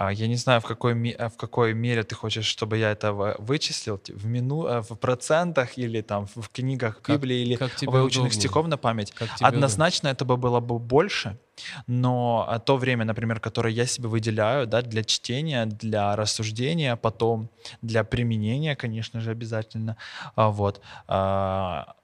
А я не знаю, в какой, в какой мере ты хочешь, чтобы я это вычислил, в, мину, э, в процентах или там в книгах как, Библии или как выученных удобнее. стихов на память. Однозначно удобнее. это бы было бы больше, но а, то время, например, которое я себе выделяю да, для чтения, для рассуждения, потом для применения, конечно же, обязательно, а, вот, а,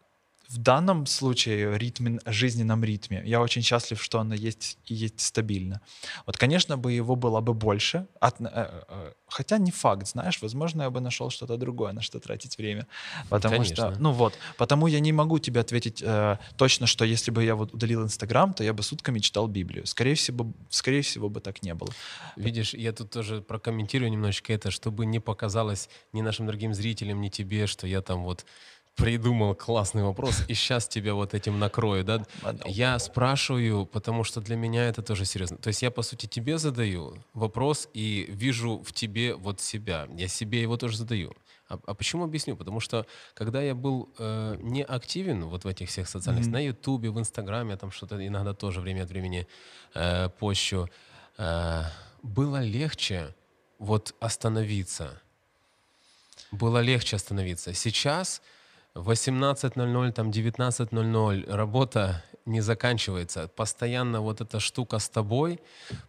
в данном случае ритме, жизненном ритме я очень счастлив, что оно есть и есть стабильно. Вот, конечно, бы его было бы больше, от, э, э, хотя не факт, знаешь, возможно, я бы нашел что-то другое, на что тратить время, потому конечно. что, ну вот, потому я не могу тебе ответить э, точно, что если бы я вот удалил Инстаграм, то я бы сутками читал Библию. Скорее всего, скорее всего бы так не было. Видишь, я тут тоже прокомментирую немножечко это, чтобы не показалось ни нашим дорогим зрителям, ни тебе, что я там вот придумал классный вопрос, и сейчас тебя вот этим накрою, да? Я спрашиваю, потому что для меня это тоже серьезно. То есть я, по сути, тебе задаю вопрос и вижу в тебе вот себя. Я себе его тоже задаю. А, а почему объясню? Потому что когда я был э, не активен вот в этих всех социальных, mm-hmm. на Ютубе, в Инстаграме, там что-то иногда тоже время от времени э, пощу, э, было легче вот остановиться. Было легче остановиться. Сейчас 18.00, там 19.00 работа не заканчивается. Постоянно вот эта штука с тобой,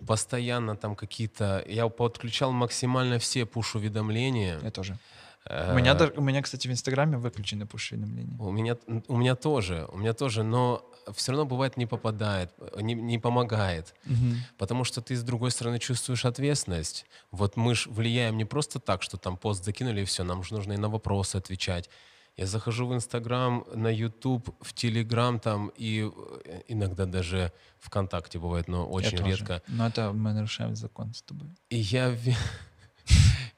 постоянно там какие-то... Я подключал максимально все пуш-уведомления. Я тоже. У меня, у меня, кстати, в Инстаграме выключены пуш-уведомления. У меня, у меня тоже, у меня тоже, но все равно бывает не попадает, не, не помогает, угу. потому что ты с другой стороны чувствуешь ответственность. Вот мы же влияем не просто так, что там пост закинули и все, нам же нужно и на вопросы отвечать. Я захожу в Инстаграм, на Ютуб, в Телеграм там и э, иногда даже ВКонтакте бывает, но очень я редко. Тоже. Но это мы нарушаем закон с тобой. И я, и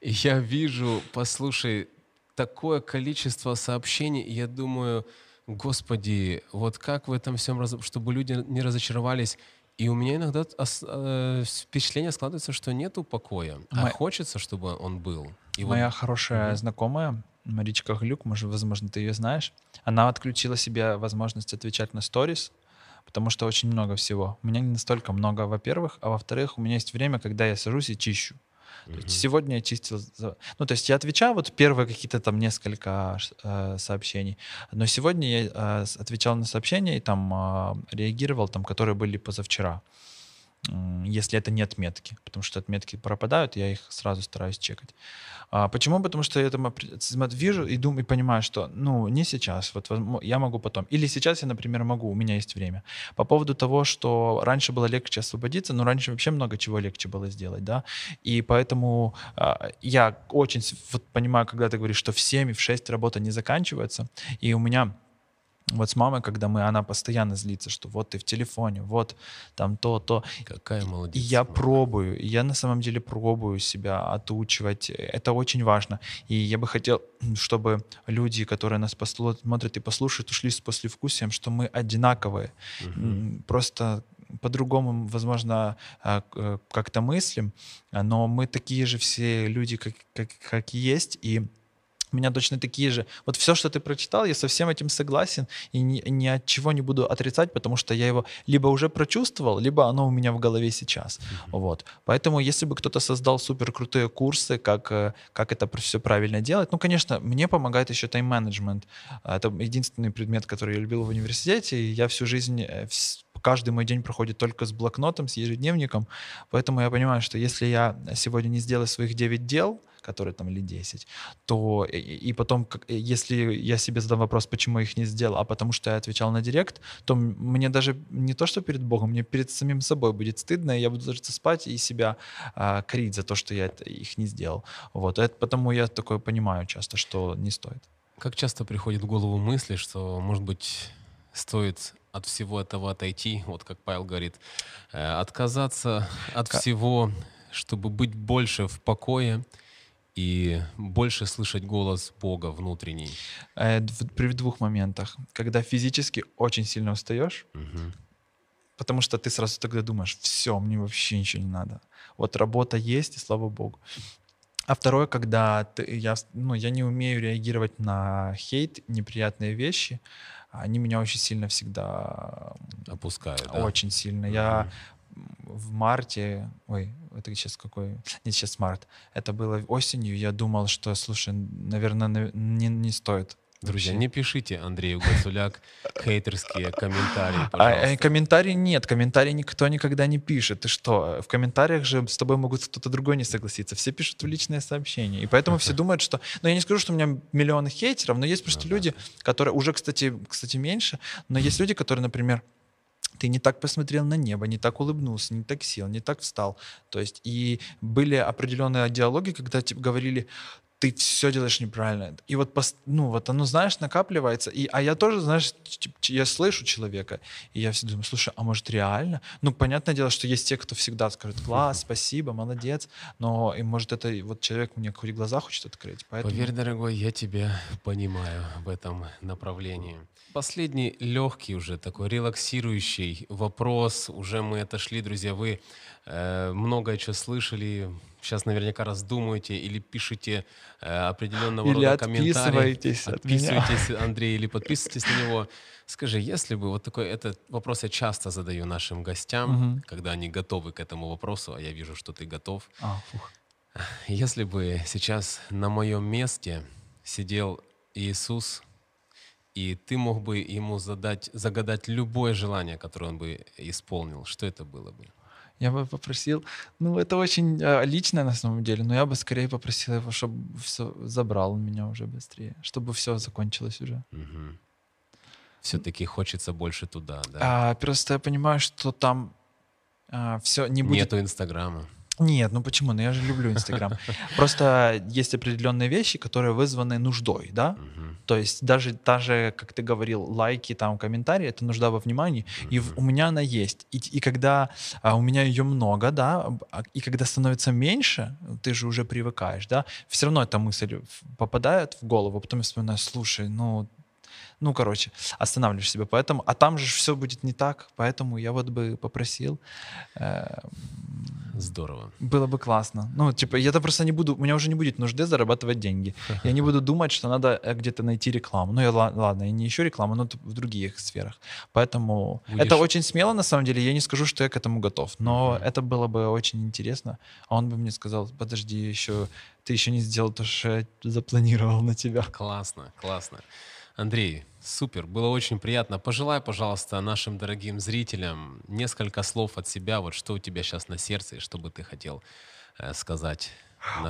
[LAUGHS] я вижу, послушай, такое количество сообщений, и я думаю, господи, вот как в этом всем, чтобы люди не разочаровались, и у меня иногда э, впечатление складывается, что нету покоя, а Моя... хочется, чтобы он был. И Моя вот... хорошая знакомая, Маричка Глюк, может, возможно, ты ее знаешь, она отключила себе возможность отвечать на сторис, потому что очень много всего. У меня не настолько много, во-первых, а во-вторых, у меня есть время, когда я сажусь и чищу. То есть сегодня я чистил, ну то есть я отвечал вот первые какие-то там несколько э, сообщений, но сегодня я э, отвечал на сообщения и там э, реагировал там, которые были позавчера. Если это не отметки, потому что отметки пропадают, я их сразу стараюсь чекать. А, почему? Потому что я там вижу и думаю, и понимаю, что, ну, не сейчас, вот я могу потом. Или сейчас я, например, могу, у меня есть время. По поводу того, что раньше было легче освободиться, но раньше вообще много чего легче было сделать, да, и поэтому а, я очень вот понимаю, когда ты говоришь, что в 7 в 6 работа не заканчивается, и у меня вот с мамой, когда мы, она постоянно злится, что вот ты в телефоне, вот там то, то. Какая молодец. И я мама. пробую, я на самом деле пробую себя отучивать. Это очень важно. И я бы хотел, [CLEARS THROAT] чтобы люди, которые нас смотрят и послушают, ушли с послевкусием, что мы одинаковые. Угу. Просто по-другому, возможно, а, как-то мыслим, но мы такие же все люди, как, как, как есть, и у меня точно такие же. Вот все, что ты прочитал, я со всем этим согласен и ни, ни от чего не буду отрицать, потому что я его либо уже прочувствовал, либо оно у меня в голове сейчас. Mm-hmm. Вот. Поэтому, если бы кто-то создал супер крутые курсы, как, э, как это все правильно делать, ну, конечно, мне помогает еще тайм-менеджмент. Это единственный предмет, который я любил в университете, и я всю жизнь э, каждый мой день проходит только с блокнотом, с ежедневником, поэтому я понимаю, что если я сегодня не сделаю своих 9 дел, которые там или 10, то и, и потом, если я себе задам вопрос, почему я их не сделал, а потому что я отвечал на директ, то мне даже не то, что перед Богом, мне перед самим собой будет стыдно, и я буду ложиться спать и себя а, корить за то, что я это, их не сделал. Вот. Это потому я такое понимаю часто, что не стоит. Как часто приходит в голову мысли, что, может быть, стоит от всего этого отойти, вот как Павел говорит, э, отказаться от всего, чтобы быть больше в покое, и больше слышать голос Бога внутренний? Э, при двух моментах. Когда физически очень сильно устаешь, угу. потому что ты сразу тогда думаешь, все, мне вообще ничего не надо. Вот работа есть, и слава Богу. А второе, когда ты, я, ну, я не умею реагировать на хейт, неприятные вещи, они меня очень сильно всегда опускают. Очень да? сильно. Я в марте, ой, это сейчас какой, нет, сейчас март, это было осенью, я думал, что, слушай, наверное, не, не стоит Друзья, не пишите Андрею Гацуляк [LAUGHS] хейтерские комментарии, а, э, пожалуйста. А, комментарий нет, комментарий никто никогда не пишет. Ты что? В комментариях же с тобой могут кто-то другой не согласиться. Все пишут в личные сообщения. И поэтому все думают, что... Ну, я не скажу, что у меня миллион хейтеров, но есть просто ну, люди, которые... Уже, кстати, кстати, меньше, но есть люди, которые, например, ты не так посмотрел на небо, не так улыбнулся, не так сел, не так встал. То есть и были определенные диалоги, когда типа, говорили, ты все делаешь неправильно. И вот, ну, вот оно, знаешь, накапливается. И, а я тоже, знаешь, я слышу человека, и я всегда думаю, слушай, а может реально? Ну, понятное дело, что есть те, кто всегда скажет, класс, спасибо, молодец, но, и может, это вот человек мне хоть глаза хочет открыть. Поэтому... Поверь, дорогой, я тебя понимаю в этом направлении. Последний легкий уже такой релаксирующий вопрос. Уже мы отошли, друзья, вы э, многое что слышали, сейчас наверняка раздумываете или пишете э, определенного или рода комментарии. отписываетесь от Отписывайтесь, меня. Андрей, или подписывайтесь на него. Скажи, если бы вот такой этот вопрос я часто задаю нашим гостям, угу. когда они готовы к этому вопросу, а я вижу, что ты готов. А, фух. Если бы сейчас на моем месте сидел Иисус, и ты мог бы ему задать, загадать любое желание, которое он бы исполнил, что это было бы? Я бы попросил, ну это очень э, личное на самом деле, но я бы скорее попросил его, чтобы все забрал меня уже быстрее, чтобы все закончилось уже. Угу. Все-таки хочется больше туда, да? А, просто я понимаю, что там а, все не будет. Нету Инстаграма. Нет, ну почему? Ну я же люблю Инстаграм. [LAUGHS] Просто есть определенные вещи, которые вызваны нуждой, да? То есть даже, даже, как ты говорил, лайки, там, комментарии, это нужда во внимании, и у меня она есть. И, и когда а, у меня ее много, да, а, и когда становится меньше, ты же уже привыкаешь, да, все равно эта мысль попадает в голову, потом я вспоминаю, слушай, ну ну, короче, останавливаешь себя. Поэтому, а там же все будет не так, поэтому я вот бы попросил. Э, Здорово. Было бы классно. Ну, типа, я-то просто не буду, у меня уже не будет нужды зарабатывать деньги. Я не буду думать, что надо э, где-то найти рекламу. Ну, я, ладно, я не ищу рекламу, но в других сферах. Поэтому Будешь... это очень смело, на самом деле. Я не скажу, что я к этому готов, но mm-hmm. это было бы очень интересно. А он бы мне сказал, подожди, еще ты еще не сделал то, что я запланировал на тебя. Классно, классно. Андрей, супер, было очень приятно. Пожелай, пожалуйста, нашим дорогим зрителям несколько слов от себя, вот что у тебя сейчас на сердце и что бы ты хотел э, сказать.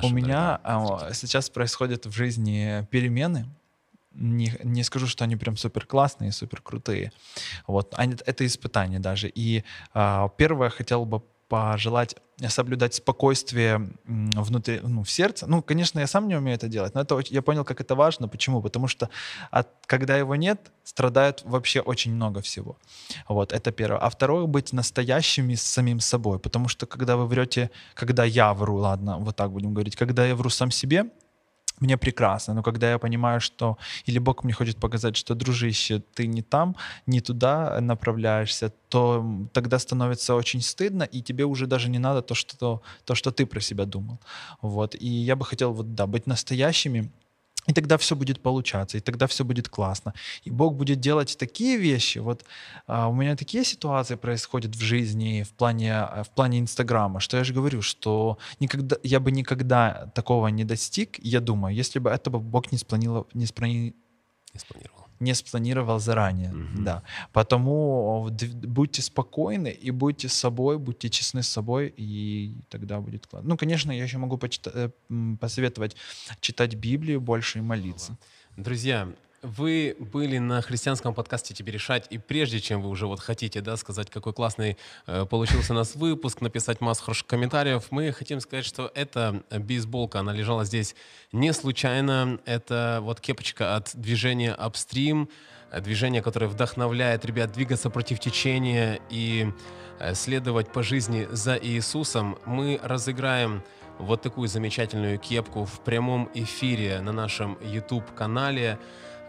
У меня а, сейчас происходят в жизни перемены, не, не скажу, что они прям супер классные, супер крутые. Вот, они, это испытания даже. И а, первое хотел бы пожелать соблюдать спокойствие внутри, ну, в сердце. Ну, конечно, я сам не умею это делать, но это, я понял, как это важно. Почему? Потому что от, когда его нет, страдает вообще очень много всего. Вот, это первое. А второе, быть настоящими с самим собой. Потому что когда вы врете, когда я вру, ладно, вот так будем говорить, когда я вру сам себе, мне прекрасно. Но когда я понимаю, что или Бог мне хочет показать, что, дружище, ты не там, не туда направляешься, то тогда становится очень стыдно, и тебе уже даже не надо то, что, то, что ты про себя думал. Вот. И я бы хотел вот, да, быть настоящими, и тогда все будет получаться, и тогда все будет классно. И Бог будет делать такие вещи. Вот а, у меня такие ситуации происходят в жизни в плане, а, в плане Инстаграма, что я же говорю, что никогда, я бы никогда такого не достиг, я думаю, если бы этого Бог не спланировал, не, сплани... не спланировал не спланировал заранее. Mm-hmm. Да. Потому будьте спокойны и будьте собой, будьте честны с собой, и тогда будет классно. Ну, конечно, я еще могу почита- э, посоветовать читать Библию больше и молиться. Друзья, вы были на христианском подкасте «Тебе решать», и прежде чем вы уже вот хотите да, сказать, какой классный э, получился у нас выпуск, написать массу хороших комментариев, мы хотим сказать, что эта бейсболка, она лежала здесь не случайно. Это вот кепочка от движения «Апстрим», движение, которое вдохновляет ребят двигаться против течения и э, следовать по жизни за Иисусом. Мы разыграем вот такую замечательную кепку в прямом эфире на нашем YouTube-канале.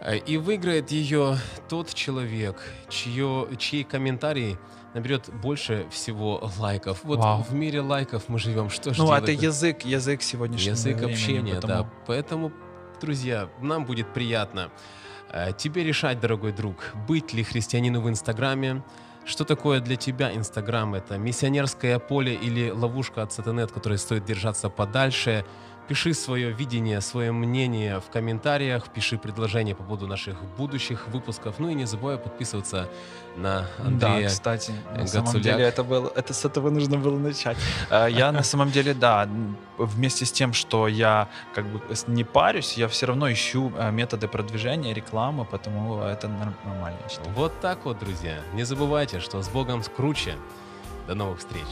Э, и выиграет ее тот человек, чье, чьи комментарии наберет больше всего лайков. Вот Вау. в мире лайков мы живем. Что ж Ну, делать? это язык, язык сегодняшнего Язык времени, общения, потому... да. Поэтому, друзья, нам будет приятно э, тебе решать, дорогой друг, быть ли христианину в Инстаграме, что такое для тебя Инстаграм? Это миссионерское поле или ловушка от сатаны, от которой стоит держаться подальше? Пиши свое видение, свое мнение в комментариях, пиши предложения по поводу наших будущих выпусков. Ну и не забывай подписываться на Андрея Да, кстати, на самом деле это, было, это с этого нужно было начать. А, я на самом деле, да, вместе с тем, что я как бы не парюсь, я все равно ищу а, методы продвижения, рекламы, потому это нормально. Вот так вот, друзья. Не забывайте, что с Богом круче. До новых встреч.